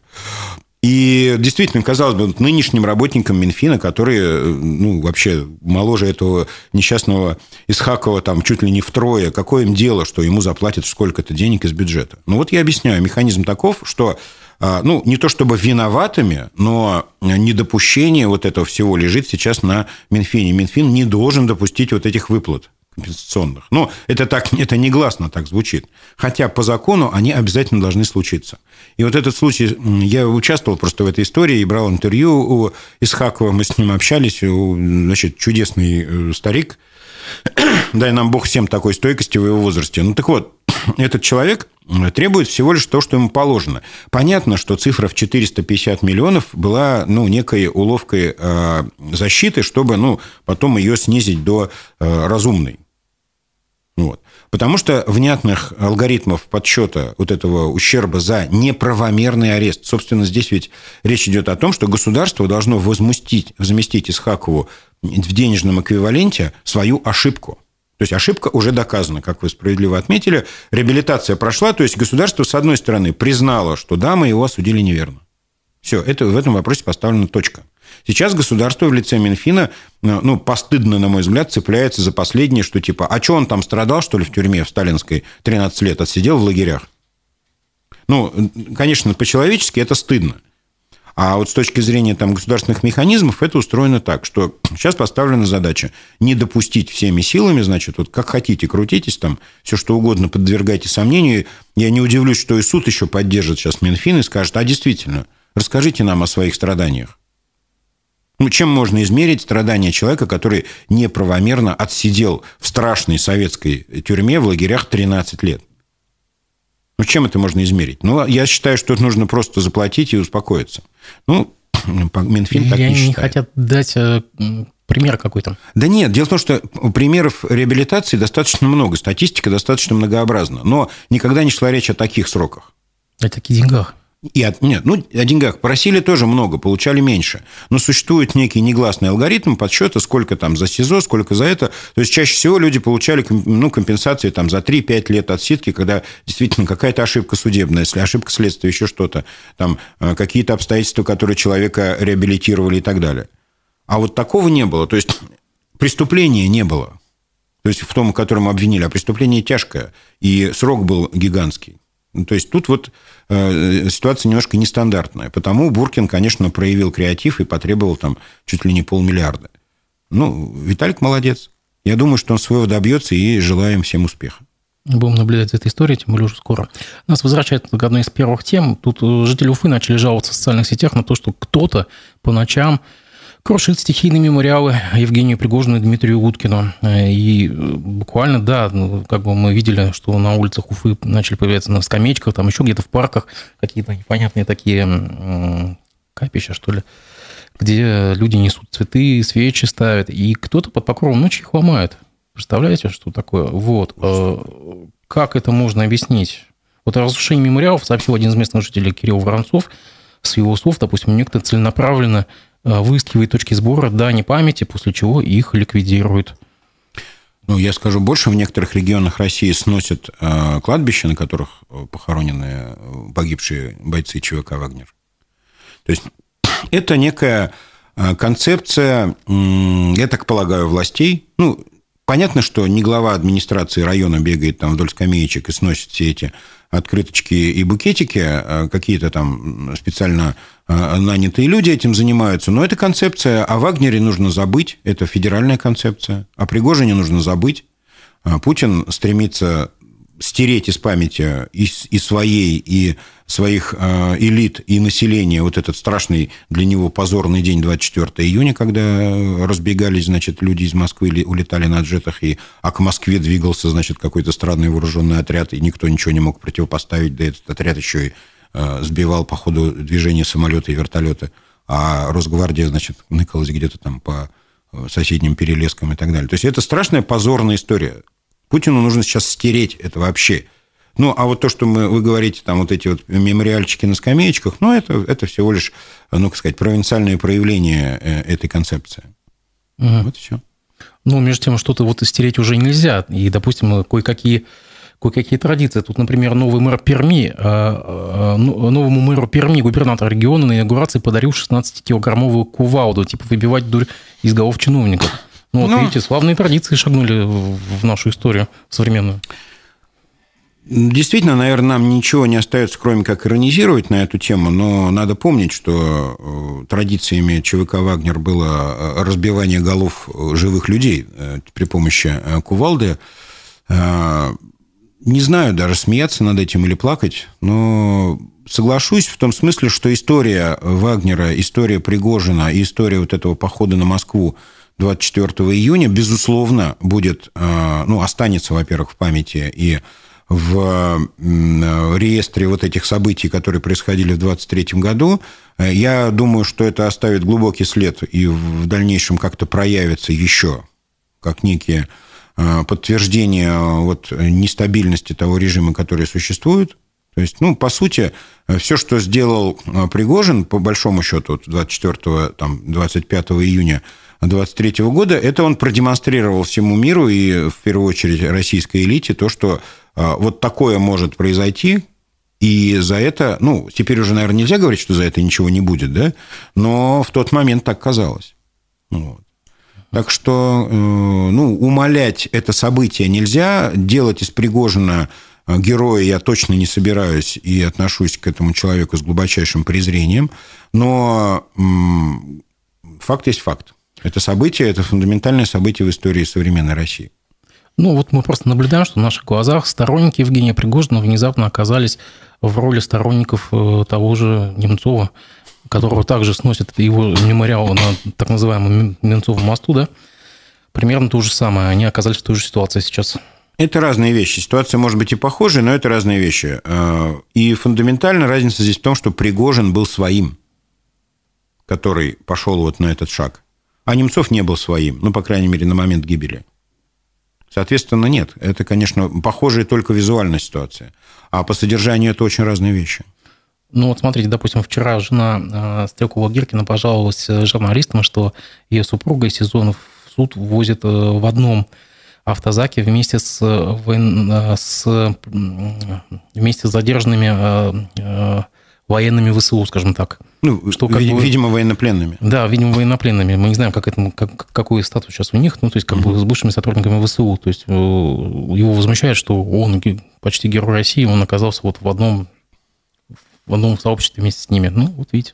И действительно, казалось бы, нынешним работникам Минфина, которые, ну, вообще моложе этого несчастного Исхакова там чуть ли не втрое, какое им дело, что ему заплатят сколько-то денег из бюджета? Ну, вот я объясняю. Механизм таков, что ну, не то чтобы виноватыми, но недопущение вот этого всего лежит сейчас на Минфине. Минфин не должен допустить вот этих выплат компенсационных. Но это, так, [LAUGHS] это негласно так звучит. Хотя по закону они обязательно должны случиться. И вот этот случай, я участвовал просто в этой истории и брал интервью у Исхакова, мы с ним общались, значит, чудесный э, старик, [COUGHS] дай нам Бог всем такой стойкости в его возрасте. Ну так вот, [COUGHS] этот человек требует всего лишь то, что ему положено. Понятно, что цифра в 450 миллионов была ну, некой уловкой э, защиты, чтобы ну, потом ее снизить до э, разумной. Потому что внятных алгоритмов подсчета вот этого ущерба за неправомерный арест, собственно, здесь ведь речь идет о том, что государство должно возместить, возместить Исхакову в денежном эквиваленте свою ошибку. То есть ошибка уже доказана, как вы справедливо отметили. Реабилитация прошла, то есть государство, с одной стороны, признало, что да, мы его осудили неверно. Все, это, в этом вопросе поставлена точка. Сейчас государство в лице Минфина, э, ну, постыдно, на мой взгляд, цепляется за последнее, что типа, а что он там страдал, что ли, в тюрьме в сталинской 13 лет, отсидел в лагерях? Ну, конечно, по-человечески это стыдно. А вот с точки зрения там, государственных механизмов это устроено так, что [CLEARS THROAT] сейчас поставлена задача не допустить всеми силами, значит, вот как хотите, крутитесь там, все что угодно подвергайте сомнению. Я не удивлюсь, что и суд еще поддержит сейчас Минфин и скажет, а действительно, расскажите нам о своих страданиях. Ну, чем можно измерить страдания человека, который неправомерно отсидел в страшной советской тюрьме в лагерях 13 лет? Ну, чем это можно измерить? Ну, я считаю, что это нужно просто заплатить и успокоиться. Ну, [CLEARS THROAT] Минфин так я не считает. не хотят дать э, пример какой-то. Да нет, дело в том, что примеров реабилитации достаточно много, статистика достаточно многообразна, но никогда не шла речь о таких сроках. О таких деньгах. И от, нет, ну, о деньгах просили тоже много, получали меньше. Но существует некий негласный алгоритм подсчета, сколько там за СИЗО, сколько за это. То есть, чаще всего люди получали ну, компенсации там, за 3-5 лет отсидки, когда действительно какая-то ошибка судебная, если ошибка следствия, еще что-то, там э, какие-то обстоятельства, которые человека реабилитировали и так далее. А вот такого не было. То есть, преступления не было. то есть в том, котором обвинили, а преступление тяжкое, и срок был гигантский. Ну, то есть тут вот ситуация немножко нестандартная. Потому Буркин, конечно, проявил креатив и потребовал там чуть ли не полмиллиарда. Ну, Виталик молодец. Я думаю, что он своего добьется и желаем всем успеха. Будем наблюдать за этой историей, тем более уже скоро. Нас возвращает к одной из первых тем. Тут жители Уфы начали жаловаться в социальных сетях на то, что кто-то по ночам крушит стихийные мемориалы Евгению Пригожину и Дмитрию Уткину. И буквально, да, ну, как бы мы видели, что на улицах Уфы начали появляться на скамеечках, там еще где-то в парках какие-то непонятные такие капища, что ли, где люди несут цветы, свечи ставят, и кто-то под покровом ночи их ломает. Представляете, что такое? Вот. Э, как это можно объяснить? Вот о разрушении мемориалов сообщил один из местных жителей Кирилл Воронцов. С его слов, допустим, некто целенаправленно Э, выискивает точки сбора дани памяти, после чего их ликвидируют. Ну, я скажу больше, в некоторых регионах России сносят э, кладбища, на которых э, похоронены погибшие бойцы ЧВК «Вагнер». То есть [CLEARS THROAT] это некая концепция, я так полагаю, властей. Ну, понятно, что не глава администрации района бегает там вдоль скамеечек и сносит все эти открыточки и букетики, какие-то там специально нанятые люди этим занимаются. Но эта концепция о Вагнере нужно забыть, это федеральная концепция. О Пригожине нужно забыть. А Путин стремится стереть из памяти и, своей, и своих э, элит, и населения вот этот страшный для него позорный день 24 июня, когда разбегались, значит, люди из Москвы улетали на джетах, и, а к Москве двигался, значит, какой-то странный вооруженный отряд, и никто ничего не мог противопоставить, да этот отряд еще и э, сбивал по ходу движения самолета и вертолета, а Росгвардия, значит, ныкалась где-то там по э, соседним перелескам и так далее. То есть это страшная позорная история. Путину нужно сейчас стереть это вообще. Ну, а вот то, что мы, вы говорите, там вот эти вот мемориальчики на скамеечках, ну, это, это всего лишь, ну, как сказать, провинциальное проявление э, этой концепции. Угу. Вот и все. Ну, между тем, что-то вот стереть уже нельзя. И, допустим, кое-какие кое-какие традиции. Тут, например, новый мэр Перми, э, э, ну, новому мэру Перми губернатор региона на инаугурации подарил 16-килограммовую кувалду, типа выбивать дурь из голов чиновников. Ну, вот, Но... Ну. видите, славные традиции шагнули в нашу историю современную. Действительно, наверное, нам ничего не остается, кроме как иронизировать на эту тему, но надо помнить, что э, традициями ЧВК «Вагнер» было разбивание голов живых людей при помощи кувалды. Не знаю даже, смеяться над этим или плакать, но соглашусь в том смысле, что история Вагнера, история Пригожина и история вот этого похода на Москву 24 июня, безусловно, будет, ну, останется, во-первых, в памяти и в реестре вот этих событий, которые происходили в 23 году. Я думаю, что это оставит глубокий след и в дальнейшем как-то проявится еще как некие а, подтверждения вот нестабильности того режима, который существует. То есть, ну, по сути, все, что сделал Пригожин, по большому счету, 24 там, 25 июня 23 года, это он продемонстрировал всему миру и, в первую очередь, российской элите то, что вот такое может произойти, и за это, ну, теперь уже, наверное, нельзя говорить, что за это ничего не будет, да, но в тот момент так казалось. Вот. Так что, э, ну, умолять это событие нельзя, делать из Пригожина э, героя я точно не собираюсь и отношусь к этому человеку с глубочайшим презрением, но факт есть факт. Это событие, это фундаментальное событие в истории современной России. Ну, вот мы просто наблюдаем, что в наших глазах сторонники Евгения Пригожина внезапно оказались в роли сторонников э, того же Немцова, которого также сносят его мемориал на так называемом Немцовом мосту, да? Примерно то же самое. Они оказались в той же ситуации сейчас. Это разные вещи. Ситуация может быть и похожая, но это разные вещи. Э, и фундаментальная разница здесь в том, что Пригожин был своим, который пошел вот на этот шаг. А Немцов не был своим, ну, по крайней мере, на момент гибели. Соответственно, нет. Это, конечно, похожая только визуальная ситуация. А по содержанию это очень разные вещи. Ну вот смотрите, допустим, вчера жена э, Стрелкова-Гиркина пожаловалась э, журналистам, что ее супруга из сезона в суд возит э, в одном автозаке вместе с, с, вместе с задержанными военными ВСУ, скажем так. Ну, что, как видимо, бы, видимо, военнопленными. Да, видимо, военнопленными. Мы не знаем, как это, как, какой статус сейчас у них, ну, то есть, как угу. бы с бывшими сотрудниками ВСУ. То есть, э, его возмущает, что он почти герой России, он оказался вот в одном, в одном сообществе вместе с ними. Ну, вот видите.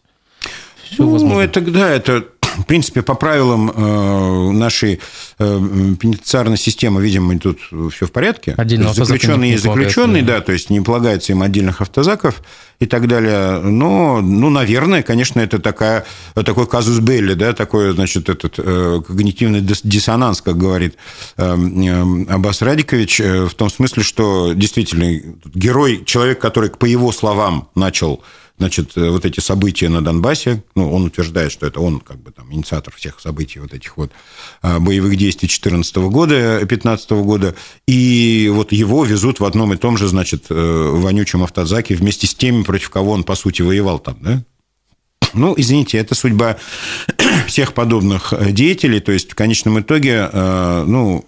Все ну, возможно. это, да, это в принципе, по правилам э, нашей э, пенитенциарной системы, видимо, тут все в порядке. Отдельно заключенные есть заключенные, да, то есть не полагается им отдельных автозаков и так далее. Но, ну, наверное, конечно, это такая, такой казус Белли, да, такой, значит, этот э, когнитивный диссонанс, как говорит Аббас Радикович, в том смысле, что действительно герой, человек, который, по его словам, начал значит, э, вот эти события на Донбассе, ну, он утверждает, что это он как бы там инициатор всех событий вот этих вот а, боевых действий 2014 года, 2015 года, и вот его везут в одном и том же, значит, э, вонючем автозаке вместе с теми, против кого он, по сути, воевал там, да? Ну, извините, это судьба [CLEARS THROAT] всех подобных э, деятелей, то есть в конечном итоге, ну,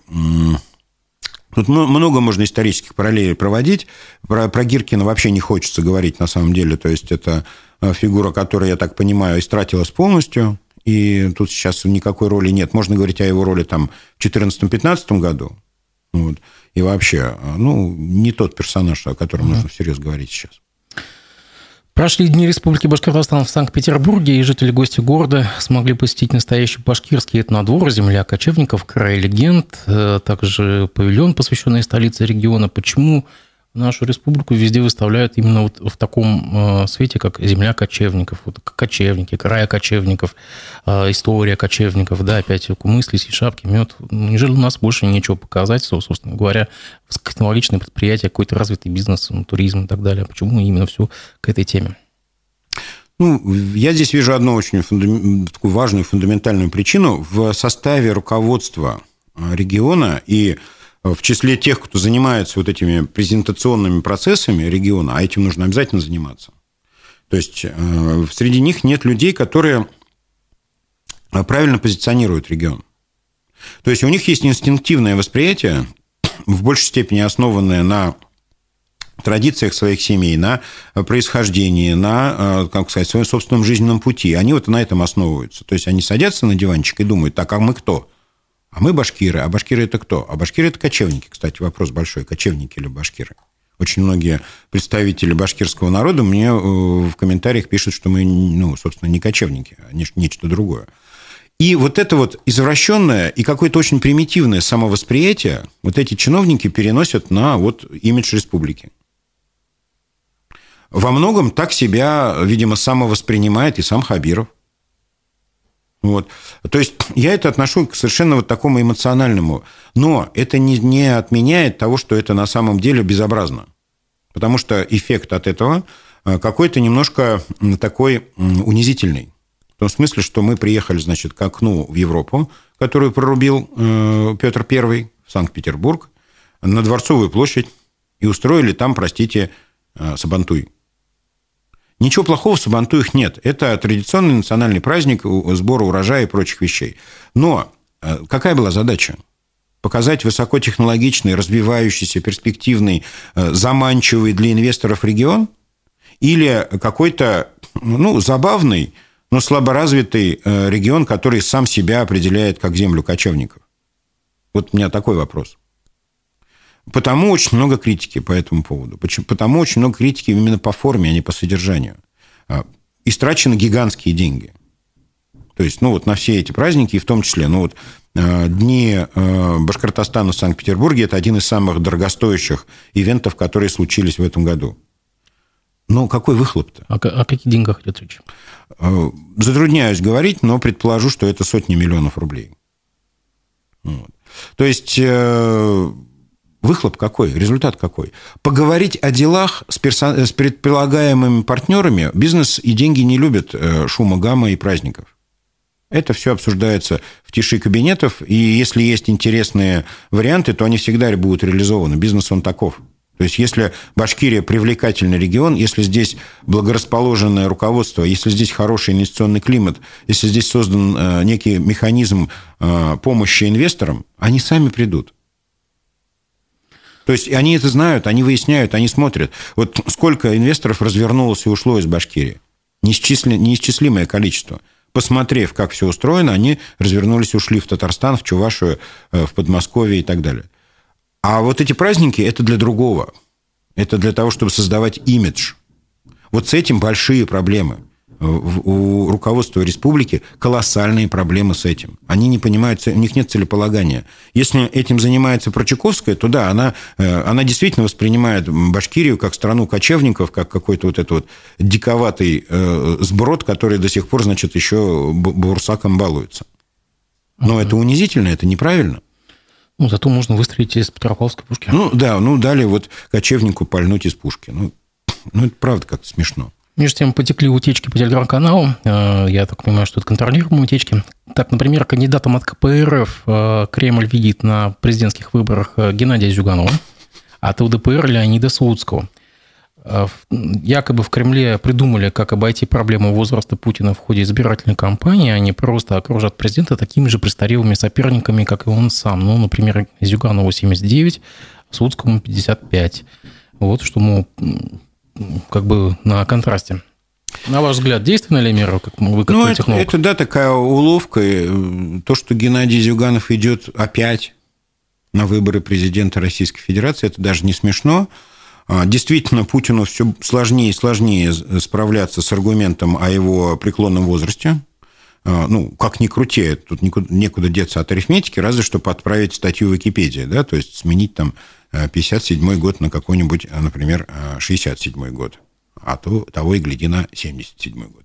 Тут много можно исторических параллелей проводить. Про, про Гиркина вообще не хочется говорить на самом деле. То есть это э, фигура, которая, я так понимаю, истратилась полностью. И тут сейчас никакой роли нет. Можно говорить о его роли там в 2014-2015 году. Вот. И вообще, э, ну, не тот персонаж, о котором mm-hmm. нужно всерьез говорить сейчас. Прошли Дни Республики Башкортостан в Санкт-Петербурге, и жители-гости города смогли посетить настоящий башкирский этнодвор, земля кочевников, край легенд, э, также павильон, посвященный столице региона. Почему нашу республику везде выставляют именно вот в таком э, свете, как земля кочевников, вот кочевники, края кочевников, э, история кочевников, да, опять мысли, шапки, мед. Неужели у нас больше нечего показать, собственно говоря, технологичное предприятие, какой-то развитый бизнес, туризм и так далее. Почему именно все к этой теме? Ну, я здесь вижу одну очень фундам... такую важную фундаментальную причину. В составе руководства региона и в числе тех, кто занимается вот этими презентационными процессами региона, а этим нужно обязательно заниматься. То есть э, среди них нет людей, которые э, правильно позиционируют регион. То есть у них есть инстинктивное восприятие, в большей степени основанное на традициях своих семей, на происхождении, на, э, как сказать, своем собственном жизненном пути. Они вот на этом основываются. То есть они садятся на диванчик и думают, так, а мы кто? А мы башкиры. А башкиры это кто? А башкиры это кочевники. Кстати, вопрос большой. Кочевники или башкиры? Очень многие представители башкирского народа мне э, в комментариях пишут, что мы, ну, собственно, не кочевники, а нечто другое. И вот это вот извращенное и какое-то очень примитивное самовосприятие вот эти чиновники переносят на вот имидж республики. Во многом так себя, видимо, самовоспринимает и сам Хабиров. Вот. То есть я это отношу к совершенно вот такому эмоциональному. Но это не, не отменяет того, что это на самом деле безобразно. Потому что эффект от этого э, какой-то немножко такой унизительный. В том смысле, что мы приехали, значит, к окну в Европу, которую прорубил э, Петр I в Санкт-Петербург, на Дворцовую площадь, и устроили там, простите, э, Сабантуй. Ничего плохого в Сабантуях нет. Это традиционный национальный праздник сбора урожая и прочих вещей. Но э, какая была задача? Показать высокотехнологичный, развивающийся, перспективный, э, заманчивый для инвесторов регион? Или какой-то ну, забавный, но слаборазвитый э, регион, который сам себя определяет как землю кочевников? Вот у меня такой вопрос. Потому очень много критики по этому поводу. Потому очень много критики именно по форме, а не по содержанию. А, истрачены гигантские деньги. То есть, ну, вот на все эти праздники, и в том числе, ну, вот а, Дни а, Башкортостана в Санкт-Петербурге – это один из самых дорогостоящих ивентов, которые случились в этом году. Но какой выхлоп-то? О, о каких деньгах идет речь? Затрудняюсь говорить, но предположу, что это сотни миллионов рублей. Вот. То есть э, Выхлоп какой? Результат какой? Поговорить о делах с, персон... с предполагаемыми партнерами бизнес и деньги не любят э, шума, гамма и праздников. Это все обсуждается в тиши кабинетов, и если есть интересные варианты, то они всегда будут реализованы. Бизнес он таков. То есть, если Башкирия привлекательный регион, если здесь благорасположенное руководство, если здесь хороший инвестиционный климат, если здесь создан э, некий механизм э, помощи инвесторам, они сами придут. То есть они это знают, они выясняют, они смотрят. Вот сколько инвесторов развернулось и ушло из Башкирии? Неисчислимое количество. Посмотрев, как все устроено, они развернулись и ушли в Татарстан, в Чувашию, э, в Подмосковье и так далее. А вот эти праздники – это для другого. Это для того, чтобы создавать имидж. Вот с этим большие проблемы – у руководства республики колоссальные проблемы с этим. Они не понимают, у них нет целеполагания. Если этим занимается Прочаковская, то да, она, э, она действительно воспринимает Башкирию как страну кочевников, как какой-то вот этот вот диковатый э, сброд, который до сих пор, значит, еще бурсаком балуется. Но uh это унизительно, это неправильно. Ну, зато можно выстрелить из Петропавловской пушки. Ну, да, ну, дали вот кочевнику пальнуть из пушки. Ну, ну это правда как-то смешно. Между тем потекли утечки по телеграм-каналу. Э, я так понимаю, что это контролируемые утечки. Так, например, кандидатом от КПРФ э, Кремль видит на президентских выборах э, Геннадия Зюганова, а от ЛДПР Леонида Слуцкого. Якобы в Кремле придумали, как обойти проблему возраста Путина в ходе избирательной кампании. Они просто окружат президента такими же престарелыми соперниками, как и он сам. Ну, например, Зюганову 79, Слуцкому 55. Вот что, мол, как бы на контрасте. На ваш взгляд, действенная ли мера, как вы как ну, это, технолог? это, да, такая уловка. То, что Геннадий Зюганов идет опять на выборы президента Российской Федерации, это даже не смешно. А, действительно, Путину все сложнее и сложнее справляться с аргументом о его преклонном возрасте. А, ну, как ни крути, тут некуда деться от арифметики, разве что подправить статью в Википедии, да, то есть сменить там 57 год на какой-нибудь, например, 67 год, а то того и гляди на 77 год.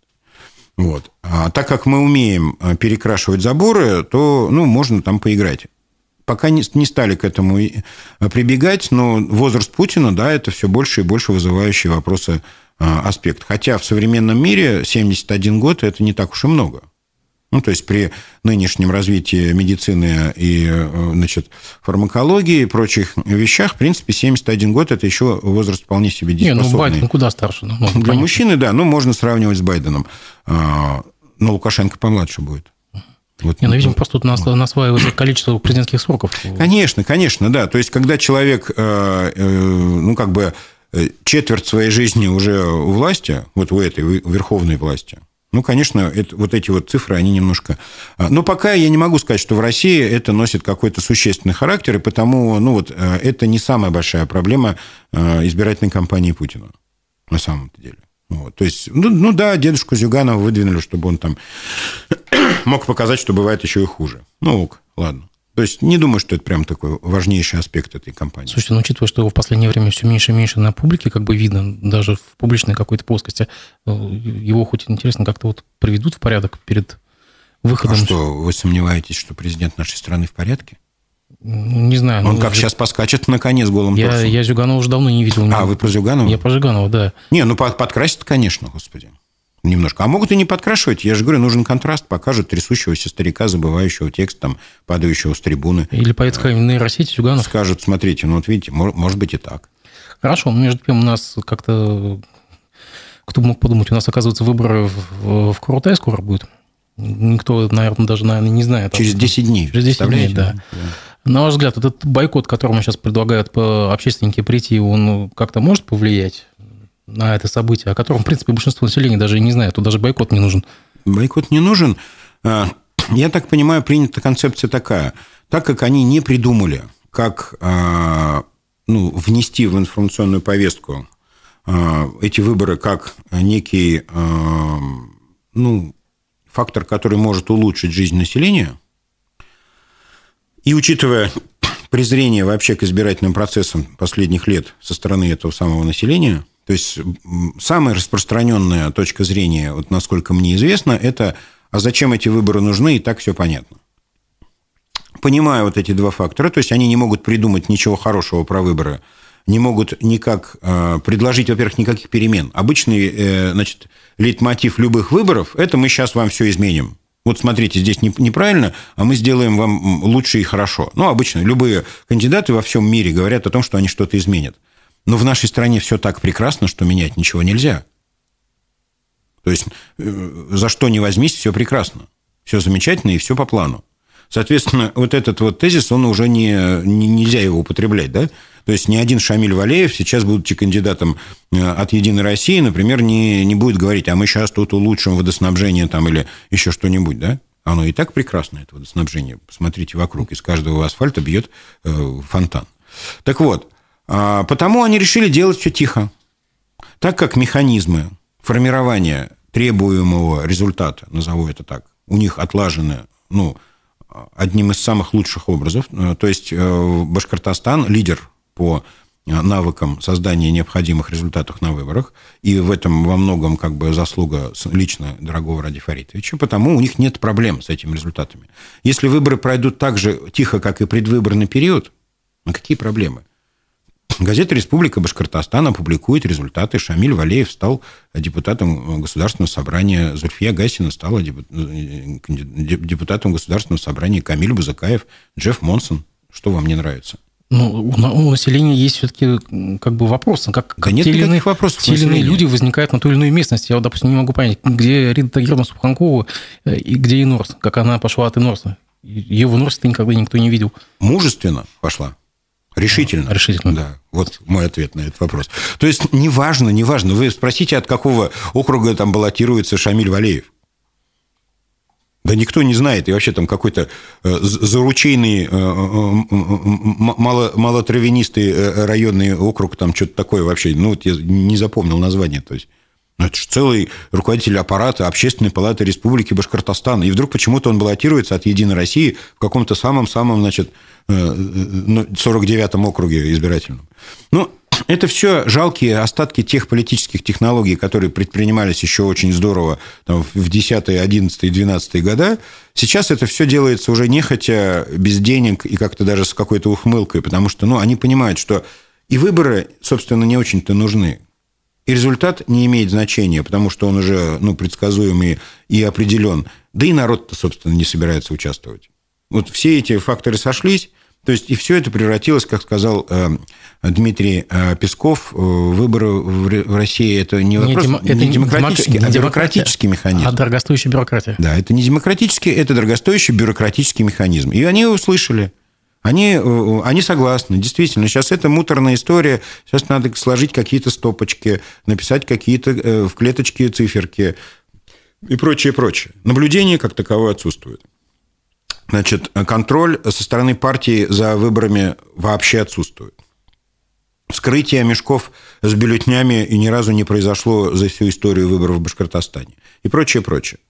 Вот. А так как мы умеем э, перекрашивать заборы, то ну, можно там поиграть. Пока не, стали к этому э, прибегать, но возраст Путина, да, это все больше и больше вызывающий вопросы э, аспект. Хотя в современном мире 71 год – это не так уж и много. Ну, то есть при нынешнем развитии медицины и значит, фармакологии и прочих вещах, в принципе, 71 год – это еще возраст вполне себе дееспособный. Не, ну, Байден куда старше? Ну, Для понятно. мужчины, да, ну, можно сравнивать с Байденом. А, но Лукашенко помладше будет. Вот, не, ну, видимо, просто тут нас, насваивается количество президентских сроков. Конечно, конечно, да. То есть, когда человек, э, э, ну, как бы э, четверть своей жизни уже у власти, вот у этой верховной власти, ну, конечно, это, вот эти вот цифры, они немножко... А, но пока я не могу сказать, что в России это носит какой-то существенный характер, и потому ну, вот, э, это не самая большая проблема э, избирательной кампании Путина на самом деле. Вот, то есть, ну, ну да, дедушку Зюганова выдвинули, чтобы он там [COUGHS] мог показать, что бывает еще и хуже. Ну ок, ладно. То есть не думаю, что это прям такой важнейший аспект этой компании. Слушайте, ну, учитывая, что его в последнее время все меньше и меньше на публике, как бы видно, даже в публичной какой-то плоскости, э, его хоть интересно как-то вот приведут в порядок перед выходом. А что, вы сомневаетесь, что президент нашей страны в порядке? Ну, не знаю. Он ну, как сейчас поскачет на коне с голым я, торсом. Я Зюганова уже давно не видел. А, вы про Зюганова? Я про Зюганова, да. Не, ну под, подкрасит, конечно, господи немножко. А могут и не подкрашивать. Я же говорю, нужен контраст. Покажут трясущегося старика, забывающего текст, там, падающего с трибуны. Или поэт какая нейросети Зюганов. Скажут, смотрите, ну вот видите, может быть и так. Хорошо, между тем у нас как-то... Кто мог подумать, у нас, оказывается, выборы в, в Курултае скоро будет. Никто, наверное, даже наверное, не знает. Через 10 дней. Через 10 дней, да. да. На ваш взгляд, этот бойкот, которому сейчас предлагают общественники прийти, он как-то может повлиять на это событие, о котором, в принципе, большинство населения даже и не знает. Тут даже бойкот не нужен. Бойкот не нужен. А, я так понимаю, принята концепция такая. Так как они не придумали, как а, ну, внести в информационную повестку а, эти выборы как некий ну, фактор, который может улучшить жизнь населения, и учитывая [COUGHS] презрение вообще к избирательным процессам последних лет со стороны этого самого населения – то есть самая распространенная точка зрения, вот насколько мне известно, это а зачем эти выборы нужны, и так все понятно. Понимаю вот эти два фактора, то есть они не могут придумать ничего хорошего про выборы, не могут никак э, предложить, во-первых, никаких перемен. Обычный, э, значит, лейтмотив любых выборов – это мы сейчас вам все изменим. Вот смотрите, здесь неправильно, а мы сделаем вам лучше и хорошо. Ну, обычно любые кандидаты во всем мире говорят о том, что они что-то изменят. Но в нашей стране все так прекрасно, что менять ничего нельзя. То есть, э, за что не возьмись, все прекрасно. Все замечательно и все по плану. Соответственно, вот этот вот тезис, он уже не, не нельзя его употреблять, да? То есть ни один Шамиль Валеев сейчас, будучи кандидатом э, от «Единой России», например, не, не будет говорить, а мы сейчас тут улучшим водоснабжение там или еще что-нибудь, да? Оно и так прекрасно, это водоснабжение. Посмотрите вокруг, из каждого асфальта бьет э, фонтан. Так вот, потому они решили делать все тихо. Так как механизмы формирования требуемого результата, назову это так, у них отлажены, ну, одним из самых лучших образов. Э, то есть э, Башкортостан лидер по э, навыкам создания необходимых результатов на выборах, и в этом во многом как бы заслуга лично дорогого Ради Фаритовича, потому у них нет проблем с этими результатами. Если выборы пройдут так же тихо, как и предвыборный период, ну какие проблемы? Газета «Республика Башкортостан» опубликует результаты. Шамиль Валеев стал депутатом Государственного собрания, Зульфия Гасина стала депутатом Государственного собрания, Камиль Бузакаев, Джефф Монсон. Что вам не нравится? Ну, у населения есть все-таки как бы вопросы, как, да нет те или иные, вопросов те или иные люди возникают на той или иной местности. Я, вот, допустим, не могу понять, где Рита Тагировна Субханкова э, и где Инорс, как она пошла от Инорса. Ее в Инорсе никогда никто не видел. Мужественно пошла. Решительно. Решительно. Да, вот мой ответ на этот вопрос. То есть, неважно, неважно. Вы спросите, от какого округа там баллотируется Шамиль Валеев. Да никто не знает. И вообще там какой-то э, заручейный, э, э, мало, малотравянистый районный округ, там что-то такое вообще. Ну, вот я не запомнил название. То есть, ну, это же целый руководитель аппарата Общественной палаты Республики Башкортостан. И вдруг почему-то он баллотируется от «Единой России» в каком-то самом-самом, значит, 49-м округе избирательном. Ну, [CLEARS THROAT] это все жалкие остатки тех политических технологий, которые предпринимались еще очень здорово там, в 10 11 12 года. Сейчас это все делается уже нехотя, без денег и как-то даже с какой-то ухмылкой, потому что ну, они понимают, что и выборы, собственно, не очень-то нужны. И результат не имеет значения, потому что он уже ну, предсказуемый и определен. Да и народ-то, собственно, не собирается участвовать. Вот все эти факторы сошлись, то есть и все это превратилось, как сказал э, Дмитрий э, Песков, э, выборы в России это не вопрос, не, дем, это не демократический, не а бюрократический механизм. А дорогостоящая бюрократия. Да, это не демократический, это дорогостоящий бюрократический механизм. И они услышали. Они, они согласны, действительно. Сейчас это муторная история. Сейчас надо сложить какие-то стопочки, написать какие-то в клеточке циферки и прочее, прочее. Наблюдение как таковое отсутствует. Значит, контроль со стороны партии за выборами вообще отсутствует. Вскрытие мешков с бюллетнями и ни разу не произошло за всю историю выборов в Башкортостане. И прочее, прочее.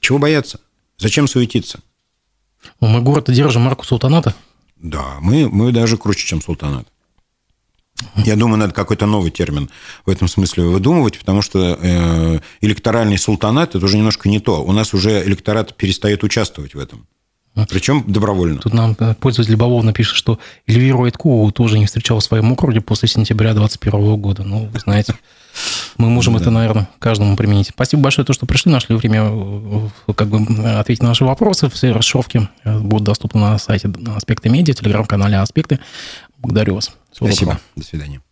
Чего бояться? Зачем суетиться? Мы город держим марку султаната. Да, мы, мы даже круче, чем султанат. Я думаю, надо какой-то новый термин в этом смысле выдумывать, потому что э, электоральный султанат – это уже немножко не то. У нас уже электорат перестает участвовать в этом. Причем добровольно. Тут нам э, пользователь Бавовна пишет, что Эльвиру Айткову тоже не встречал в своем округе после сентября 2021 года. Ну, вы знаете, мы можем это, наверное, каждому применить. Спасибо большое, то, что пришли, нашли время э, как бы ответить на наши вопросы. Все расшифровки э, будут доступны на сайте Аспекты Медиа, телеграм-канале Аспекты. Благодарю вас. Всего Спасибо. Доброго. До свидания.